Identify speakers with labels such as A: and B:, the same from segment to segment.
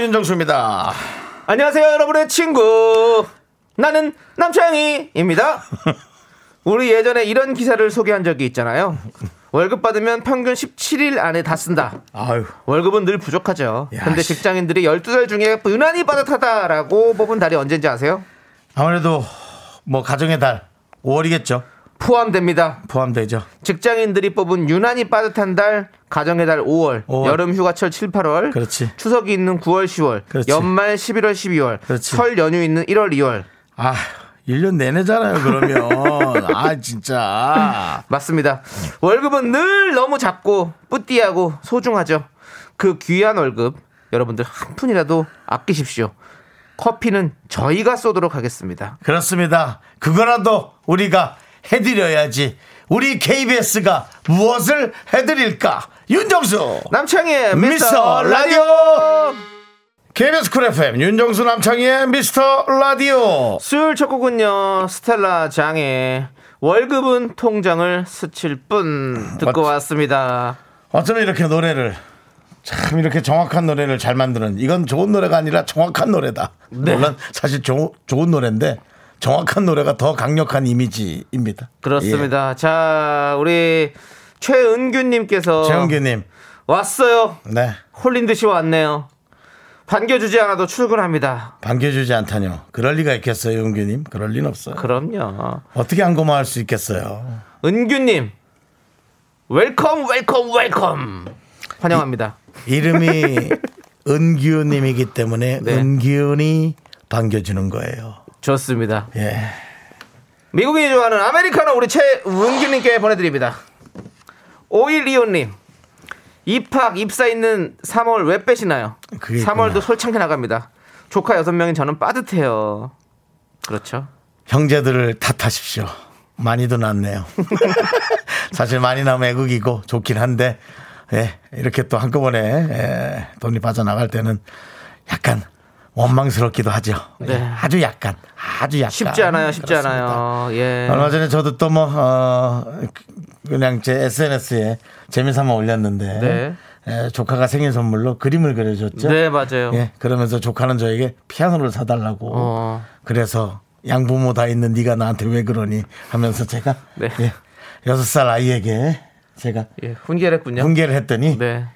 A: 윤정수입니다.
B: 안녕하세요, 여러분의 친구. 나는 남창희입니다. 우리 예전에 이런 기사를 소개한 적이 있잖아요. 월급 받으면 평균 17일 안에 다 쓴다.
A: 아유
B: 월급은 늘 부족하죠.
A: 야,
B: 근데
A: 씨.
B: 직장인들이 12달 중에 유난히 빠듯하다라고 뽑은 달이 언제인지 아세요?
A: 아무래도 뭐 가정의 달 5월이겠죠.
B: 포함됩니다.
A: 포함되죠.
B: 직장인들이 뽑은 유난히 빠듯한 달, 가정의 달 5월,
A: 5월.
B: 여름 휴가철 7, 8월,
A: 그렇지.
B: 추석이 있는 9월, 10월,
A: 그렇지.
B: 연말 11월, 12월,
A: 그렇지.
B: 설 연휴 있는 1월, 2월.
A: 아 1년 내내잖아요 그러면. 아 진짜.
B: 맞습니다. 월급은 늘 너무 작고 뿌띠하고 소중하죠. 그 귀한 월급 여러분들 한 푼이라도 아끼십시오. 커피는 저희가 쏘도록 하겠습니다.
A: 그렇습니다. 그거라도 우리가 해드려야지. 우리 KBS가 무엇을 해드릴까? 윤정수
B: 남창희의
A: 미스터. 라디오 KBS 쿨 FM 윤정수 남창희의 미스터 라디오.
B: 수요일 첫 곡은요 스텔라 장의 월급은 통장을 스칠 뿐 듣고
A: 맞-
B: 왔습니다.
A: 어쩌면 이렇게 노래를 참 이렇게 정확한 노래를 잘 만드는 이건 좋은 노래가 아니라 정확한 노래다.
B: 네.
A: 물론 사실 조- 좋은 노래인데 정확한 노래가 더 강력한 이미지입니다.
B: 그렇습니다. 자 우리 최은규님께서
A: 예. 최은규님,
B: 왔어요.
A: 네
B: 홀린 듯이 왔네요. 반겨주지 않아도 출근합니다.
A: 반겨주지 않다뇨. 그럴 리가 있겠어요, 은규님? 그럴 리는 없어요.
B: 그럼요.
A: 어떻게 안 고마워할 수 있겠어요?
B: 은규님, welcome, welcome, welcome. 환영합니다.
A: 이름이 은규님이기 때문에
B: 네.
A: 은규니 반겨주는 거예요.
B: 좋습니다.
A: 예.
B: 미국인이 좋아하는 아메리카노 우리 최은규님께 보내드립니다. 5125님, 입학, 입사 있는 3월 왜 빼시나요?
A: 그게
B: 3월도
A: 있구나.
B: 솔창게 나갑니다. 조카 6명인 저는 빠듯해요. 그렇죠.
A: 형제들을 탓하십시오. 많이도 낳네요. 사실 많이 나면 애국이고 좋긴 한데, 예, 이렇게 또 한꺼번에 예, 돈이 빠져나갈 때는 약간 원망스럽기도 하죠.
B: 네.
A: 예, 아주 약간, 아주 약간.
B: 쉽지 않아요, 쉽지
A: 그렇습니다.
B: 않아요. 예.
A: 얼마 전에 저도 또 뭐, 어, 그냥 제 SNS에 재미삼아 올렸는데,
B: 네.
A: 예, 조카가 생일 선물로 그림을 그려줬죠.
B: 네, 맞아요.
A: 예, 그러면서 조카는 저에게 피아노를 사달라고.
B: 어.
A: 그래서 양부모 다 있는 네가 나한테 왜 그러니 하면서 제가
B: 네.
A: 예, 여섯 살 아이에게 제가
B: 예, 훈계를 했군요.
A: 훈계를 했더니
B: 네.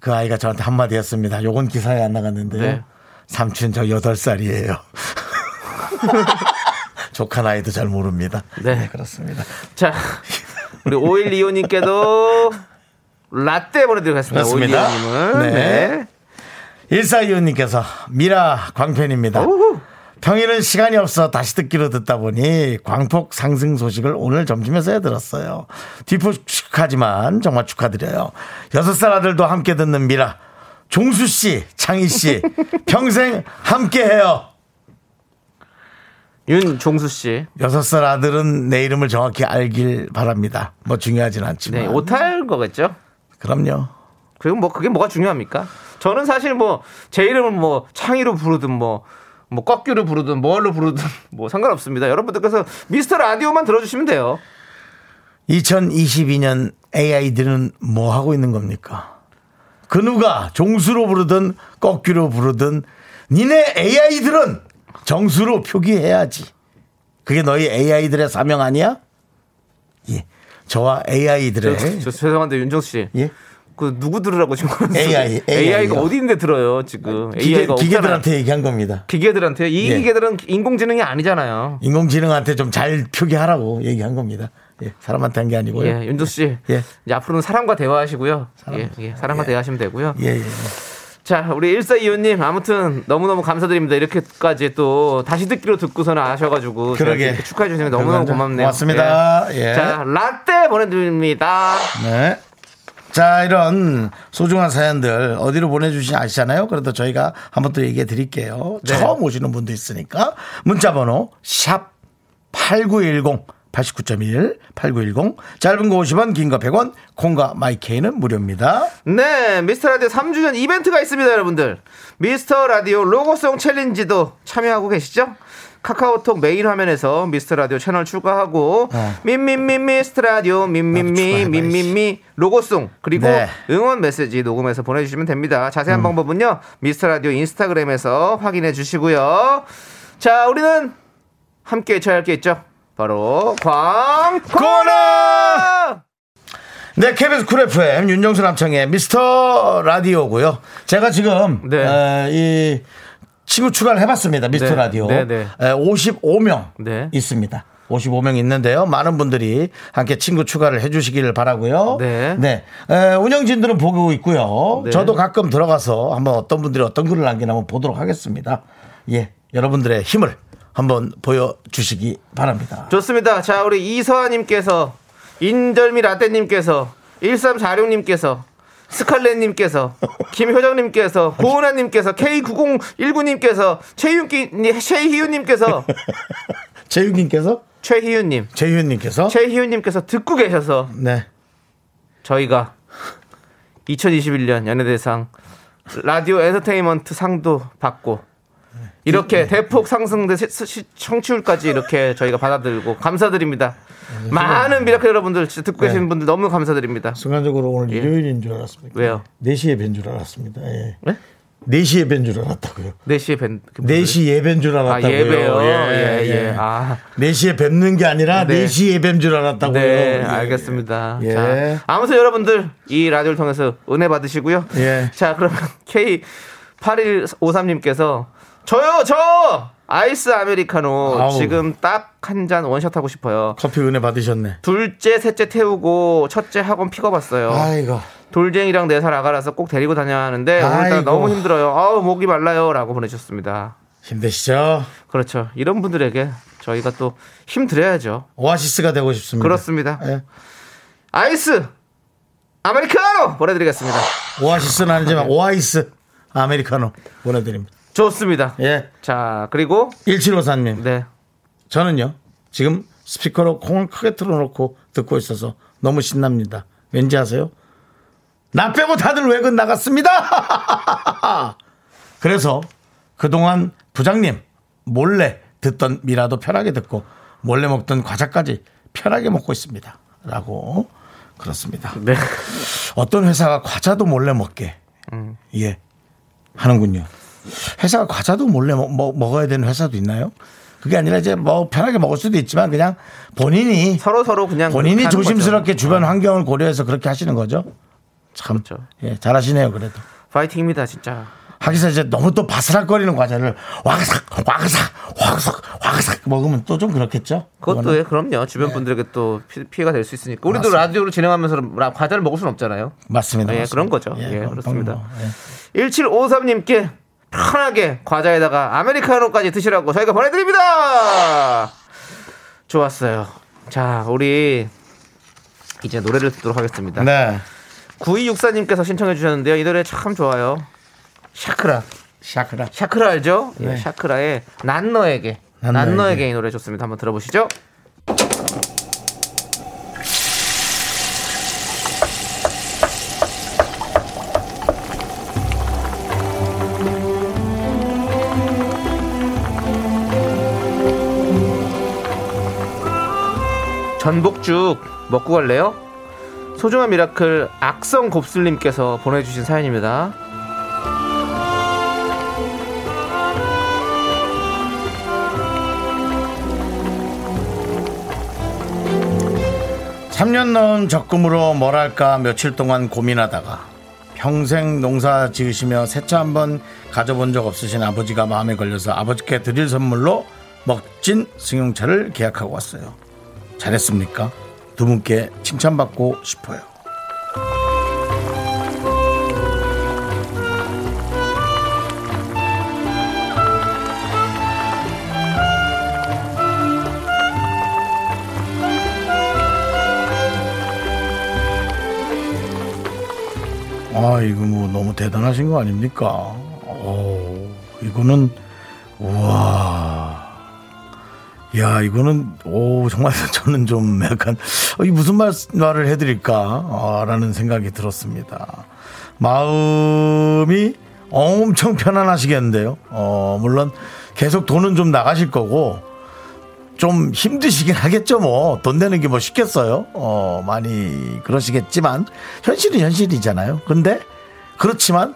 A: 그 아이가 저한테 한마디 했습니다. 요건 기사에 안 나갔는데요.
B: 네.
A: 삼촌 저 여덟 살이에요. 조카 나이도 잘 모릅니다.
B: 네.
A: 네, 그렇습니다.
B: 자, 우리 5125님께도 라떼 보내드리겠습니다.
A: 그렇습니다.
B: 5125님은.
A: 네.
B: 네.
A: 일사이오님께서 미라 광팬입니다.
B: 우후.
A: 평일은 시간이 없어 다시 듣기로 듣다 보니 광폭 상승 소식을 오늘 점심에서야 들었어요. 뒤포축하지만 정말 축하드려요. 여섯 살 아들도 함께 듣는 미라. 종수 씨, 창희 씨, 평생 함께 해요.
B: 윤종수 씨.
A: 여섯 살 아들은 내 이름을 정확히 알길 바랍니다. 뭐 중요하진 않지만.
B: 네, 오타일 거겠죠?
A: 그럼요.
B: 그리고 뭐 그게 뭐가 중요합니까? 저는 사실 뭐 제 이름을 뭐 창의로 부르든 뭐, 뭐 꺾기로 부르든 뭘로 부르든 뭐 상관없습니다. 여러분들께서 미스터 라디오만 들어주시면 돼요.
A: 2022년 AI들은 뭐 하고 있는 겁니까? 그 누가 종수로 부르든 꺾기로 부르든 니네 AI들은 정수로 표기해야지. 그게 너희 AI들의 사명 아니야? 예. 저와 AI들의
B: 저, 저 죄송한데 윤정수 씨.
A: 예.
B: 그 누구 들으라고 지금
A: AI,
B: AI가
A: 요.
B: 어디 있는데 들어요 지금
A: 기계,
B: AI가
A: 기계들한테 얘기한 겁니다.
B: 기계들한테 이
A: 예.
B: 기계들은 인공지능이 아니잖아요.
A: 인공지능한테 좀 잘 표기하라고 얘기한 겁니다. 예. 사람한테 한 게 아니고요.
B: 예, 윤조 씨.
A: 예.
B: 이제 앞으로는 사람과 대화하시고요. 예, 예, 사람과 대화하시면 되고요.
A: 예, 예.
B: 자, 우리 1425님, 아무튼 너무너무 감사드립니다. 이렇게까지 또 다시 듣기로 듣고서는 아셔가지고.
A: 그러게.
B: 이렇게 축하해주시는 게 너무너무 고맙네요.
A: 고맙습니다. 예.
B: 자, 라떼 보내드립니다.
A: 네. 자, 이런 소중한 사연들 어디로 보내주시지 아시잖아요? 그래도 저희가 한번 또 얘기해 드릴게요.
B: 네.
A: 처음 오시는 분도 있으니까. 문자번호, 샵 8910. 89.1, 8910. 짧은 거 50원, 긴 거 100원, 콩과 마이케이는 무료입니다.
B: 네, 미스터 라디오 3주년 이벤트가 있습니다, 여러분들. 미스터 라디오 로고송 챌린지도 참여하고 계시죠? 카카오톡 메인 화면에서 미스터 라디오 채널 추가하고
A: 어.
B: 민민민 미스터 라디오 민민미. 민민미 로고송 그리고
A: 네.
B: 응원 메시지 녹음해서 보내주시면 됩니다.
A: 음.
B: 자세한 방법은요 미스터 라디오 인스타그램에서 확인해 주시고요. 자, 우리는 함께 해야 할 게 있죠. 바로 광고나.
A: 네, KBS 쿨 FM 윤정수 남창희의 미스터 라디오고요. 제가 지금
B: 네.
A: 에, 이 친구 추가를 해봤습니다. 미스터
B: 네,
A: 라디오.
B: 네, 네.
A: 에, 55명
B: 네.
A: 있습니다. 55명 있는데요. 많은 분들이 함께 친구 추가를 해주시기를 바라고요.
B: 네.
A: 에, 운영진들은 보고 있고요.
B: 네.
A: 저도 가끔 들어가서 한번 어떤 분들이 어떤 글을 남기나 한번 보도록 하겠습니다. 예, 여러분들의 힘을 한번 보여주시기 바랍니다.
B: 좋습니다. 자, 우리 이서아님께서, 인절미 라떼님께서, 1346님께서, 스칼렛님께서, 김효정님께서, 고은아님께서, K9019님께서, 최윤기, 최희윤님께서,
A: 재윤님께서
B: 최희윤님,
A: 재윤님께서
B: 최희윤님께서 듣고 계셔서
A: 네.
B: 저희가 2021년 연예대상 라디오 엔터테인먼트 상도 받고 이렇게 대폭 상승된 시- 시- 청취율까지 이렇게 저희가 받아들고 감사드립니다. 많은 miracle 여러분들 듣고 계시는 분들 너무 감사드립니다.
A: 순간적으로 오늘
B: 예.
A: 일요일인 줄 알았습니다.
B: 왜요?
A: 4시에 뵌 줄 알았습니다. 예.
B: 네?
A: 4시에 뵌 줄 알았다고요.
B: 4시에 뵌. 그
A: 4시 예배인 줄
B: 아,
A: 알았다고요.
B: 예배요.
A: 예,
B: 예, 예.
A: 예.
B: 아,
A: 4시에 뵙는 게 아니라
B: 네.
A: 4시 예배인 줄 알았다고요.
B: 네,
A: 예.
B: 알겠습니다.
A: 예.
B: 자, 아무튼 여러분들 이 라디오를 통해서 은혜 받으시고요.
A: 예.
B: 자, 그러면 K8153님께서 저요, 저! 아이스 아메리카노
A: 아우.
B: 지금 딱 한 잔 one shot 하고 싶어요.
A: 커피 은혜 받으셨네.
B: 둘째, 셋째 태우고 첫째 학원 픽업 왔어요.
A: 아이고.
B: 돌쟁이랑 네 살 아가라서 꼭 데리고 다녀야 하는데 오늘따라
A: 아이고.
B: 너무 힘들어요. 아우, 목이 말라요. 라고 보내주셨습니다.
A: 힘드시죠?
B: 그렇죠. 이런 분들에게 저희가 또 힘 드려야죠.
A: 오아시스가 되고 싶습니다.
B: 그렇습니다.
A: 예.
B: 아이스 아메리카노 보내드리겠습니다.
A: 오아시스는 아니지만 오아이스 아메리카노 보내드립니다.
B: 좋습니다.
A: 예.
B: 자 그리고
A: 1754님.
B: 네
A: 저는요, 지금 스피커로 콩을 크게 틀어놓고 듣고 있어서 너무 신납니다. 왠지 아세요? 나 빼고 다들 외근 나갔습니다! 그래서 그동안 부장님 몰래 듣던 미라도 편하게 듣고 몰래 먹던 과자까지 편하게 먹고 있습니다. 라고 그렇습니다.
B: 네.
A: 어떤 회사가 과자도 몰래 먹게 예 하는군요. 회사가 과자도 몰래 먹, 먹, 먹 어야 되는 회사도 있나요? 그게 아니라 이제 뭐 편하게 먹을 수도 있지만 그냥 본인이
B: 서로 서로 그냥
A: 본인이 조심스럽게
B: 거죠.
A: 주변 환경을 고려해서 그렇게 하시는 거죠. 참
B: 그렇죠.
A: 예, 잘하시네요 그래도.
B: 파이팅입니다 진짜.
A: 하기서 이제 너무 또 바스락거리는 과자를 와그삭 와그삭 와그삭 와그삭 먹으면 또 좀 그렇겠죠.
B: 그것도. 예, 그럼요. 주변 분들에게 또 피, 피해가 될 수 있으니까. 우리도
A: 맞습니다.
B: 라디오를 진행하면서 라- 과자를 먹을 수는 없잖아요.
A: 맞습니다.
B: 예,
A: 맞습니다.
B: 그런 거죠. 예,
A: 그건
B: 그렇습니다.
A: 뭐, 예.
B: 1753님께 편하게 과자에다가 아메리카노까지 드시라고 저희가 보내드립니다. 좋았어요. 자, 우리 이제 노래를 듣도록 하겠습니다.
A: 네.
B: 9264님께서 신청해 주셨는데요. 이 노래 참 좋아요. 샤크라.
A: 샤크라.
B: 샤크라 알죠? 예,
A: 네.
B: 샤크라의 난 너에게.
A: 난
B: 난
A: 너에게.
B: 너에게 이 노래 좋습니다. 한번 들어보시죠. 전복죽 먹고 갈래요? 소중한 miracle 악성 곱슬님께서 보내주신 사연입니다.
A: 3년 넣은 적금으로 뭐랄까 며칠 동안 고민하다가 평생 농사 지으시며 세차 한번 가져본 적 없으신 아버지가 마음에 걸려서 아버지께 드릴 선물로 멋진 승용차를 계약하고 왔어요. 잘했습니까? 두 분께 칭찬받고 싶어요. 아, 이거 뭐 너무 대단하신 거 아닙니까? 오, 이거는, 우와. 야, 이거는, 오, 정말 저는 좀 약간, 어, 이 무슨 말, 말을 해드릴까? 아, 라는 생각이 들었습니다. 마음이 엄청 편안하시겠는데요. 어, 물론 계속 돈은 좀 나가실 거고, 좀 힘드시긴 하겠죠, 뭐. 돈 내는 게 뭐 쉽겠어요. 어, 많이 그러시겠지만, 현실은 현실이잖아요. 근데, 그렇지만,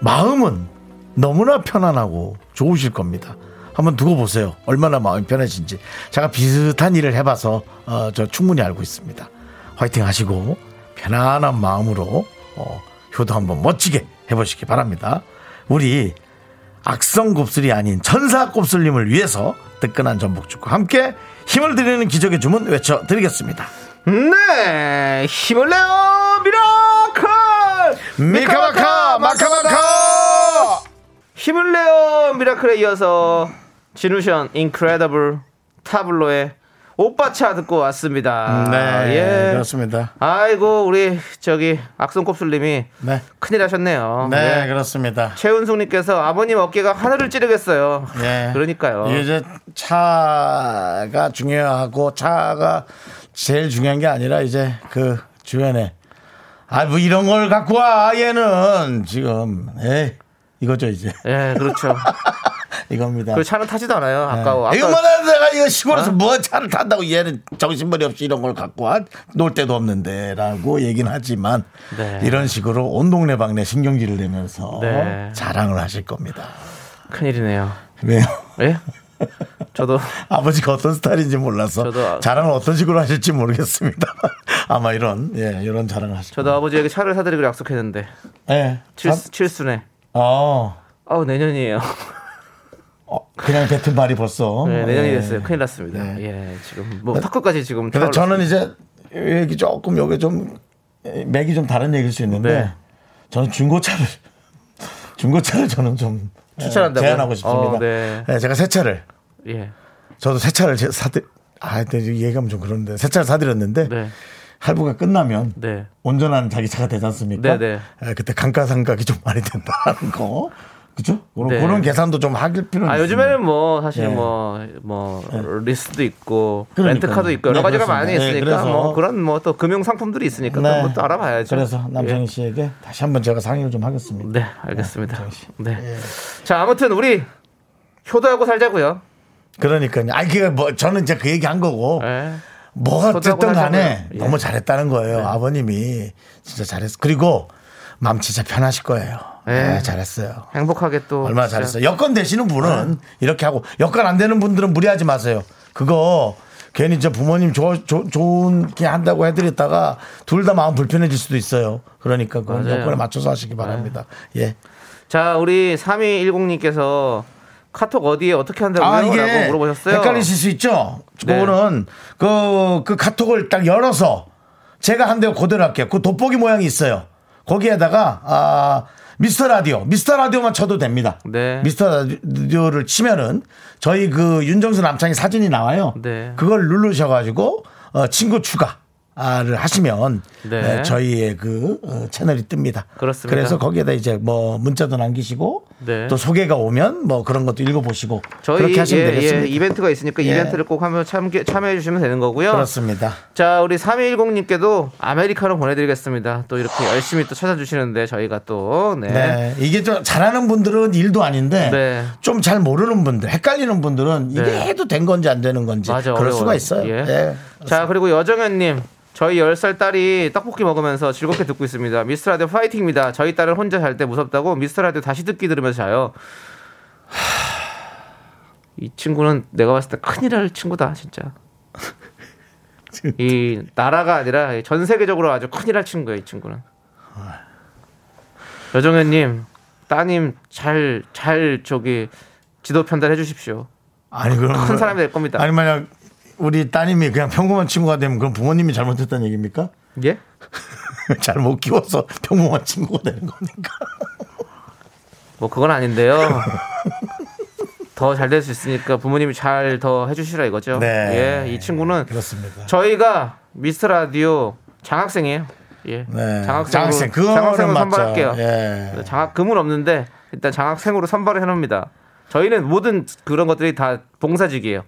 A: 마음은 너무나 편안하고 좋으실 겁니다. 한번 두고 보세요. 얼마나 마음이 편해진지. 제가 비슷한 일을 해봐서, 어, 저 충분히 알고 있습니다. 화이팅 하시고, 편안한 마음으로, 어, 효도 한번 멋지게 해보시기 바랍니다. 우리 악성 곱슬이 아닌 천사 곱슬님을 위해서 뜨끈한 전복죽과 함께 힘을 드리는 기적의 주문 외쳐드리겠습니다.
B: 네, 힘을 내요 miracle
A: 미카마카 마카마카
B: 힘을 내요 miracle에 이어서 지누션 인크레더블 타블로의 오빠차 듣고 왔습니다.
A: 네
B: 예.
A: 그렇습니다.
B: 아이고 우리 저기 악성곱슬님이
A: 네.
B: 큰일 하셨네요.
A: 네,
B: 예.
A: 그렇습니다.
B: 최은숙님께서 아버님 어깨가 하늘을 찌르겠어요.
A: 예.
B: 그러니까요.
A: 이제 차가 중요하고 차가 제일 중요한 게 아니라 이제 그 주변에 아 뭐 이런 걸 갖고 와 얘는 지금 에이 이거죠 이제
B: 예, 그렇죠.
A: 이겁니다.
B: 그 차는 타지도 않아요. 아까워.
A: 네.
B: 아까
A: 이거만 해도 내가 이거 시골에서
B: 어?
A: 뭐 차를 탄다고 얘는 정신머리 없이 이런 걸 갖고 와 놀 데도 없는데라고 얘기는 하지만
B: 네.
A: 이런 식으로 온 동네 방네 신경질을 내면서
B: 네.
A: 자랑을 하실 겁니다.
B: 큰일이네요.
A: 왜요?
B: 예? 저도
A: 아버지가 어떤 스타일인지 몰라서
B: 저도-
A: 자랑을 어떤 식으로 하실지 모르겠습니다. 아마 이런 예 이런 자랑을 하실
B: 저도 아버지에게 차를 사드리기로 약속했는데
A: 예.
B: 칠수, 칠순에
A: 어,
B: 아우 내년이에요.
A: 어, 그냥 뱉은 말이 벌써.
B: 네, 내년이
A: 예.
B: 됐어요. 큰일 났습니다.
A: 네.
B: 예, 지금 뭐 턱끝까지 지금.
A: 근데 저는 이제 얘기 조금 여기 좀 맥이 좀 다른 얘기일 수 있는데
B: 네.
A: 저는 중고차를 중고차를 저는 좀
B: 추천한다고요?
A: 제안하고 싶습니다.
B: 어, 네.
A: 네, 제가 새 차를
B: 예,
A: 저도 새 차를 제- 사드 아, 근데 얘기하면 좀 그런데 새 차를 사드렸는데
B: 네,
A: 할부가 끝나면
B: 네.
A: 온전한 자기 차가 되지 않습니까?
B: 네, 네.
A: 예, 그때 감가상각이 좀 많이 된다는 거. 그죠? 그런,
B: 네.
A: 그런 계산도 좀 하길 필요는
B: 아 요즘에는 뭐 사실
A: 네.
B: 뭐뭐 리스도 있고
A: 그러니까요.
B: 렌트카도 있고 여러
A: 네,
B: 가지가
A: 그렇습니다.
B: 많이
A: 네,
B: 있으니까 뭐 그런 뭐 또 금융 상품들이 있으니까
A: 네.
B: 그런 것도 알아봐야죠.
A: 그래서 남창희
B: 예.
A: 씨에게 다시 한번 제가 상의를 좀 하겠습니다.
B: 네, 알겠습니다. 네.
A: 예.
B: 자, 아무튼 우리 효도하고 살자고요.
A: 그러니까요. 아니, 그게 뭐, 저는 이제 그 얘기 한 거고,
B: 예.
A: 뭐가 어쨌든 간에.
B: 예.
A: 너무 잘했다는 거예요. 아버님이 진짜 잘했어. 그리고 마음 진짜 편하실 거예요.
B: 예.
A: 네, 잘했어요.
B: 행복하게 또
A: 얼마나
B: 진짜-
A: 잘했어요. 여건 되시는 분은 이렇게 하고, 여건 안 되는 분들은 무리하지 마세요. 그거 괜히 저 부모님 조, 조, 좋은 게 한다고 해드렸다가 둘 다 마음 불편해질 수도 있어요. 그러니까 그
B: 맞아요. 네.
A: 여건에 맞춰서 하시기 바랍니다. 예.
B: 자, 우리 3210님께서 카톡 어디에 어떻게 한다고요?
A: 아, 이게
B: 라고 물어보셨어요.
A: 헷갈리실 수 있죠.
B: 네.
A: 그거는 그, 그 카톡을 딱 열어서 제가 한대 그대로 할게요. 그 돋보기 모양이 있어요. 거기에다가 아 미스터 라디오, 미스터 라디오만 쳐도 됩니다.
B: 네.
A: 미스터 라디오를 치면은 저희 그 윤정수 남창희 사진이 나와요.
B: 네.
A: 그걸 누르셔가지고 어, 친구 추가 를 하시면
B: 네.
A: 에, 저희의 그 어, 채널이 뜹니다.
B: 그렇습니다.
A: 그래서 거기에다 이제 뭐 문자도 남기시고
B: 네.
A: 또 소개가 오면 뭐 그런 것도 읽어보시고
B: 저희
A: 그렇게 하시면
B: 예,
A: 되겠습니다.
B: 예, 이벤트가 있으니까
A: 예.
B: 이벤트를 꼭 하면 참여, 참여해 주시면 되는 거고요.
A: 그렇습니다.
B: 자, 우리 3210님께도 아메리카노 보내드리겠습니다. 또 이렇게 열심히 또 찾아주시는데 저희가 또, 네.
A: 네. 이게 좀 잘하는 분들은 일도 아닌데
B: 네.
A: 좀잘 모르는 분들, 헷갈리는 분들은 이게
B: 네.
A: 해도 된 건지 안 되는 건지
B: 맞아,
A: 그럴
B: 어려워요.
A: 수가 있어요.
B: 예.
A: 예.
B: 자, 그리고 여정현님. 저희 10살 딸이 떡볶이 먹으면서 즐겁게 듣고 있습니다. 미스터 라디오 파이팅입니다. 저희 딸은 혼자 잘 때 무섭다고 미스터 라디오 다시 듣기 들으면서 자요. 이 친구는 내가 봤을 때 큰일 할 친구다, 진짜. 이 나라가 아니라 전 세계적으로 아주 큰일 할 친구예요, 이 친구는. 여정현 님, 따님 잘, 잘 저기 지도 편달해 주십시오.
A: 아니 그럼
B: 큰 사람이 될 겁니다.
A: 아니 만약 우리 따님이 그냥 평범한 친구가 되면 그럼 부모님이 잘못했다는 얘기입니까?
B: 예?
A: 잘 못 키워서 평범한 친구가 되는 겁니까?
B: 뭐 그건 아닌데요. 더 잘 될 수 있으니까 부모님이 잘 더 해주시라 이거죠.
A: 네.
B: 예, 이 친구는
A: 그렇습니다.
B: 저희가 미스터 라디오 장학생이에요. 예.
A: 네.
B: 장학생,
A: 맞죠.
B: 선발할게요.
A: 예.
B: 네, 장학금은 없는데 일단 장학생으로 선발을 해놓습니다. 저희는 모든 그런 것들이 다 봉사직이에요.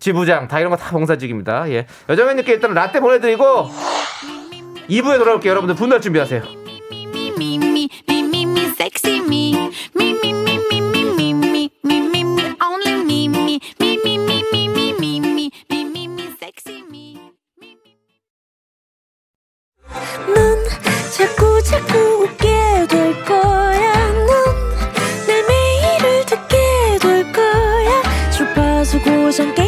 B: 지부장 다 이런 거 다 봉사직입니다. 예. 여정현님께 일단 라떼 보내드리고 2부에 돌아올게요. 여러분들 분할 준비하세요.
C: 자꾸 자꾸 웃게 될 거야. 넌내 매일을 듣게 될 거야. 주파수 고정 게임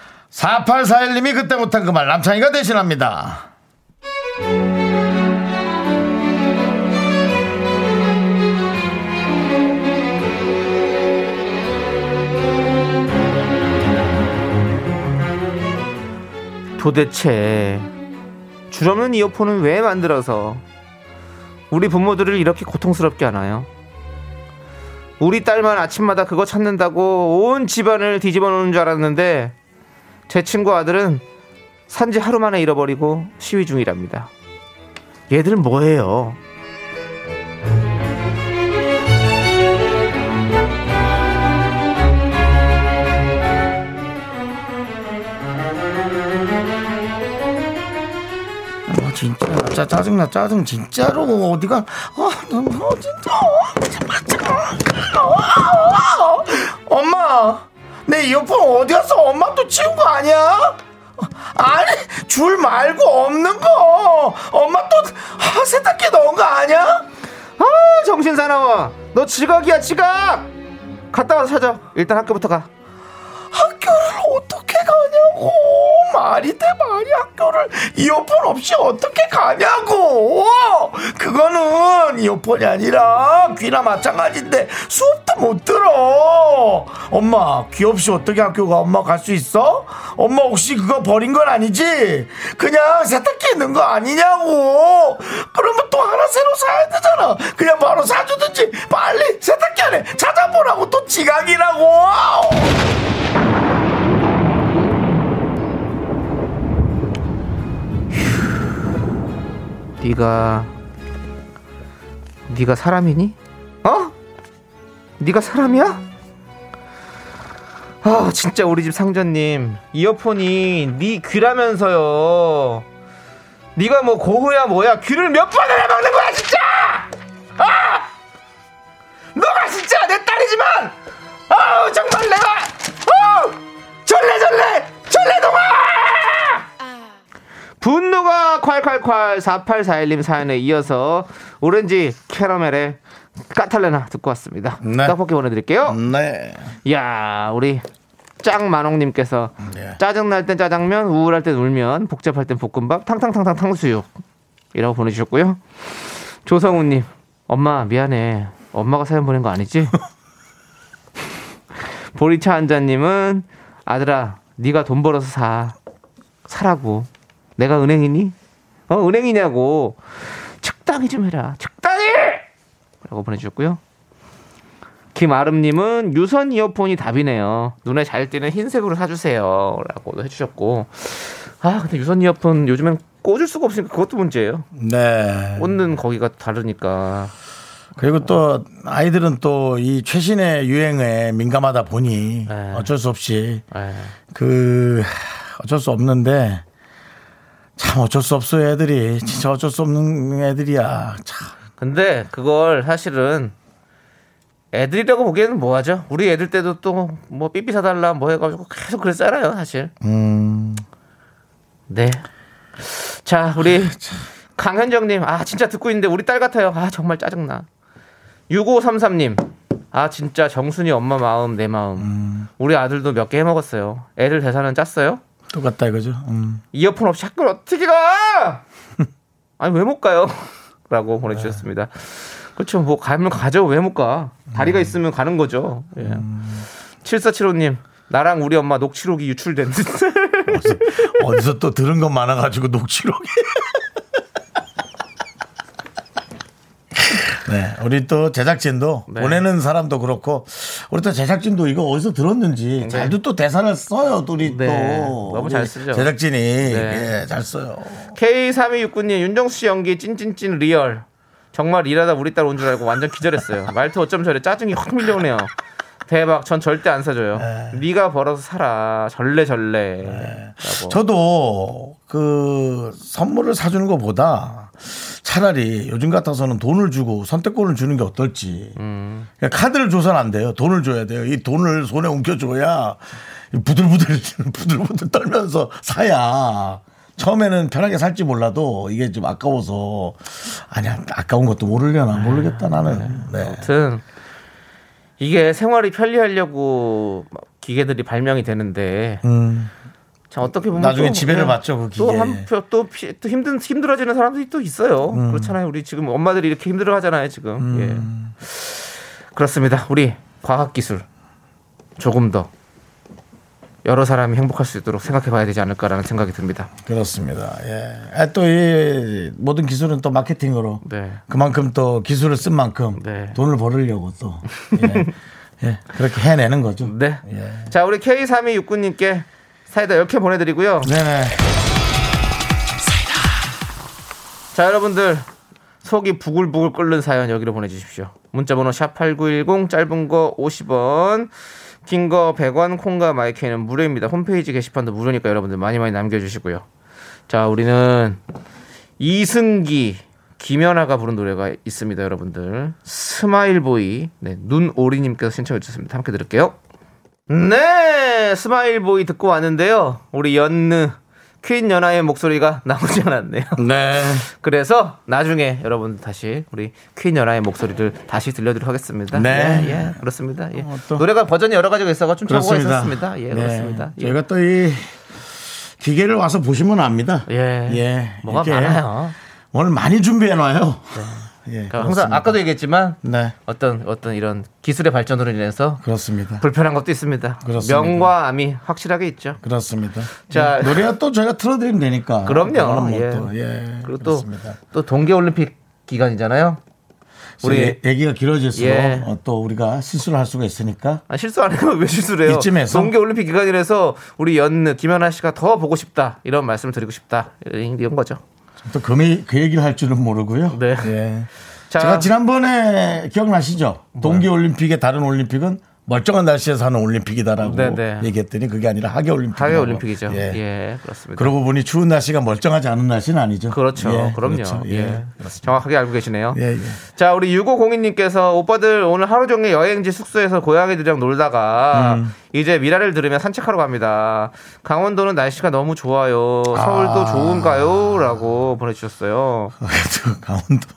A: 4841님이 그때 못한 그 말 남창희가 대신합니다
B: 도대체 줄 없는 이어폰은 왜 만들어서 우리 부모들을 이렇게 고통스럽게 하나요? 우리 딸만 아침마다 그거 찾는다고 온 집안을 뒤집어 놓는 줄 알았는데 제 친구 아들은 산지 하루 만에 잃어버리고 시위 중이랍니다. 얘들 뭐예요?
A: 아 진짜. 짜, 짜증나 짜증. 진짜로 어디가? 아 너무 어, 진짜. 엄마 내 이어폰 어디 갔어 엄마 또 치운 거 아니야? 아니 줄 말고 없는 거. 엄마 또 아, 세탁기에 넣은 거 아니야?
B: 아 정신 사나워. 너 지각이야 지각. 갔다 와서 찾아. 일단 학교부터 가.
A: 학 교를 어떻게 가냐고. 말이 돼 말이 학교를. 이어폰 없이 어떻게 가냐고. 그거는 이어폰이 아니라 귀나 마찬가지인데 수업도 못 들어. 엄마 귀 없이 어떻게 학교 가 엄마 갈 수 있어? 엄마 혹시 그거 버린 건 아니지? 그냥 세탁기에 넣은 거 아니냐고. 그러면 또 하나 새로 사야 되잖아. 그냥 바로 사주든지 빨리 세탁기 안에 찾아보라고 또 지각이라고
B: 네가 네가 사람이니? 어? 네가 사람이야? 아 진짜 우리 집 상전님 이어폰이 네 귀라면서요 네가 뭐 고흐야 뭐야 귀를 몇 번을 해먹는 거야 진짜 아 너가 진짜 내 딸이지만 아우 정말 내가 어 절레 절레 절레동아 분노가 콸콸콸 4841님 사연에 이어서 오렌지 캐러멜의 까탈레나 듣고 왔습니다.
A: 네.
B: 떡볶이 보내드릴게요.
A: 네.
B: 이야 우리 짱만홍님께서
A: 네.
B: 짜증날 땐 짜장면 우울할 땐 울면 복잡할 땐 볶음밥 탕탕탕탕 탕수육 이라고 보내주셨고요. 조성우님 엄마 미안해 엄마가 사연 보낸 거 아니지? 보리차 한자님은 아들아 네가 돈 벌어서 사 사라고 내가 은행이니? 어 은행이냐고. 적당히 좀 해라. 적당히! 라고 보내주셨고요. 김아름님은 유선 이어폰이 답이네요. 눈에 잘 띄는 흰색으로 사주세요. 라고 해주셨고. 아 근데 유선 이어폰 요즘엔 꽂을 수가 없으니까 그것도 문제예요.
A: 네.
B: 꽂는 거기가 다르니까.
A: 그리고 또 아이들은 또 이 최신의 유행에 민감하다 보니
B: 네.
A: 어쩔 수 없이
B: 에,
A: 그 어쩔 수 없는데 참 어쩔 수 없어요 애들이 진짜 어쩔 수 없는 애들이야 참
B: 근데 그걸 사실은 애들이라고 보기에는 뭐하죠? 우리 애들 때도 또 뭐 삐삐 사달라 뭐 해가지고 계속 그랬잖아요 사실
A: 음,
B: 네. 자, 우리 강현정님, 아, 진짜 듣고 있는데 우리 딸 같아요. 아, 정말 짜증나. 6533님, 아, 진짜 정순이 엄마 마음, 내 마음. 우리 아들도 몇 개 해먹었어요. 애들 대사는 짰어요?
A: 똑같다 이거죠 음.
B: 이어폰 없이 학교를 어떻게 가? 아니, 왜 못 가요? 라고 보내주셨습니다. 그렇죠. 뭐 가면 가죠. 왜 못 가? 다리가 있으면 가는 거죠. 예. 7475님, 나랑 우리 엄마 녹취록이 유출된 듯.
A: 어디서 또 들은 것 많아가지고 녹취록이. 네, 우리 또 제작진도
B: 네.
A: 보내는 사람도 그렇고 우리 또 제작진도 이거 어디서 들었는지 잘도 또 대사를 써요. 또 우리
B: 네,
A: 또
B: 너무
A: 우리
B: 잘 쓰죠.
A: 제작진이
B: 네.
A: 예, 잘 써요.
B: K3269님, 윤정수 씨 연기 찐찐찐 real. 정말 일하다 우리 딸 온 줄 알고 완전 기절했어요. 말투 어쩜 저래 짜증이 확 밀려오네요. 대박, 전 절대 안 사줘요. 네. 가 벌어서 살아. 절레 절레. 라고.
A: 저도 그 선물을 사주는 것보다 차라리 요즘 같아서는 돈을 주고 선택권을 주는 게 어떨지.
B: 음.
A: 그러니까 카드를 줘서는 안 돼요. 돈을 줘야 돼요. 이 돈을 손에 옮겨줘야 부들부들 부들부들 떨면서 사야. 처음에는 편하게 살지 몰라도 이게 좀 아까워서 아니야 아까운 것도 모르려나 모르겠다 나는. 네.
B: 아무튼 이게 생활이 편리하려고 막 기계들이 발명이 되는데
A: 음.
B: 참 어떻게 보면
A: 나중에
B: 또,
A: 지배를
B: 예,
A: 받죠, 그 기계.
B: 또 한편 또, 피- 또 힘든 힘들어지는 사람들이 또 있어요.
A: 음.
B: 그렇잖아요. 우리 지금 엄마들이 이렇게 힘들어하잖아요. 지금 예. 그렇습니다. 우리 과학 기술 조금 더 여러 사람이 행복할 수 있도록 생각해봐야 되지 않을까라는 생각이 듭니다.
A: 그렇습니다. 예. 또이 모든 기술은 또 마케팅으로
B: 네.
A: 그만큼 또 기술을 쓴 만큼
B: 네.
A: 돈을 벌으려고 또 예. 예. 그렇게 해내는 거죠.
B: 네.
A: 예.
B: 자, 우리 K3269님께 사이다 10개 보내드리고요.
A: 네네.
B: 자, 여러분들 속이 부글부글 끓는 사연 여기로 보내주십시오. 문자번호 샵 8910 짧은 거 50원 긴 거 100원 콩과 마이크는 무료입니다. 홈페이지 게시판도 무료니까 여러분들 많이 많이 남겨주시고요. 자, 우리는 이승기 김연아가 부른 노래가 있습니다, 여러분들. Smile Boy, 네, 눈오리님께서 신청해 주셨습니다. 함께 들을게요. 네, Smile Boy 듣고 왔는데요. 우리 연느 queen 연아의 목소리가 나오지 않았네요.
A: 네.
B: 그래서 나중에 여러분 다시 우리 queen 연아의 목소리를 다시 들려드리도록 하겠습니다.
A: 네.
B: 예, 예, 그렇습니다. 예.
A: 어, 또.
B: 노래가 버전이 여러 가지가 있어가 좀
A: 그렇습니다.
B: 있었습니다. 예,
A: 네.
B: 그렇습니다. 예.
A: 저희가 또 이 기계를 와서 보시면 압니다.
B: 예.
A: 예.
B: 뭐가 많아요.
A: 오늘 많이 준비해 놔요. 예.
B: 그러니까 항상. 아까도 얘기했지만
A: 네.
B: 어떤 어떤 이런 기술의 발전으로 인해서
A: 그렇습니다.
B: 불편한 것도 있습니다.
A: 그렇습니다.
B: 명과 암이 확실하게 있죠.
A: 그렇습니다.
B: 자.
A: 네. 노래가 또 저희가 틀어드리면 되니까.
B: 그럼요.
A: 뭐
B: 예.
A: 또, 예.
B: 그리고 또. 또 동계 올림픽 기간이잖아요.
A: 우리
B: 우리
A: 얘기가 길어질수록
B: 예.
A: 어, 또 우리가 실수를 할 수가 있으니까
B: 아, 실수 안 해요. 왜 실수를 해요?
A: 이쯤에서?
B: 동계 올림픽 기간이라서 우리 연느 김연아 씨가 더 보고 싶다. 이런 말씀을 드리고 싶다. 이런 거죠.
A: 또 그, 그 얘기를 할 줄은 모르고요.
B: 네.
A: 예.
B: 자,
A: 제가 지난번에 기억나시죠? 동계 올림픽의 다른 올림픽은 멀쩡한 날씨에서 하는 올림픽이다라고
B: 네, 네.
A: 얘기했더니 그게 아니라 하계 올림픽.
B: 하계 올림픽이죠.
A: 예.
B: 예. 그렇습니다.
A: 그러고 보니 추운 날씨가 멀쩡하지 않은 날씨는 아니죠.
B: 그렇죠.
A: 예,
B: 그럼요.
A: 그렇죠.
B: 예.
A: 예.
B: 정확하게 알고 계시네요.
A: 예, 예.
B: 자, 우리 6502님께서 오빠들 오늘 하루 종일 여행지 숙소에서 고양이들이랑 놀다가
A: 음.
B: 이제 미라를 들으며 산책하러 갑니다. 강원도는 날씨가 너무 좋아요. 서울도
A: 아.
B: 좋은가요? 라고 보내주셨어요.
A: 강원도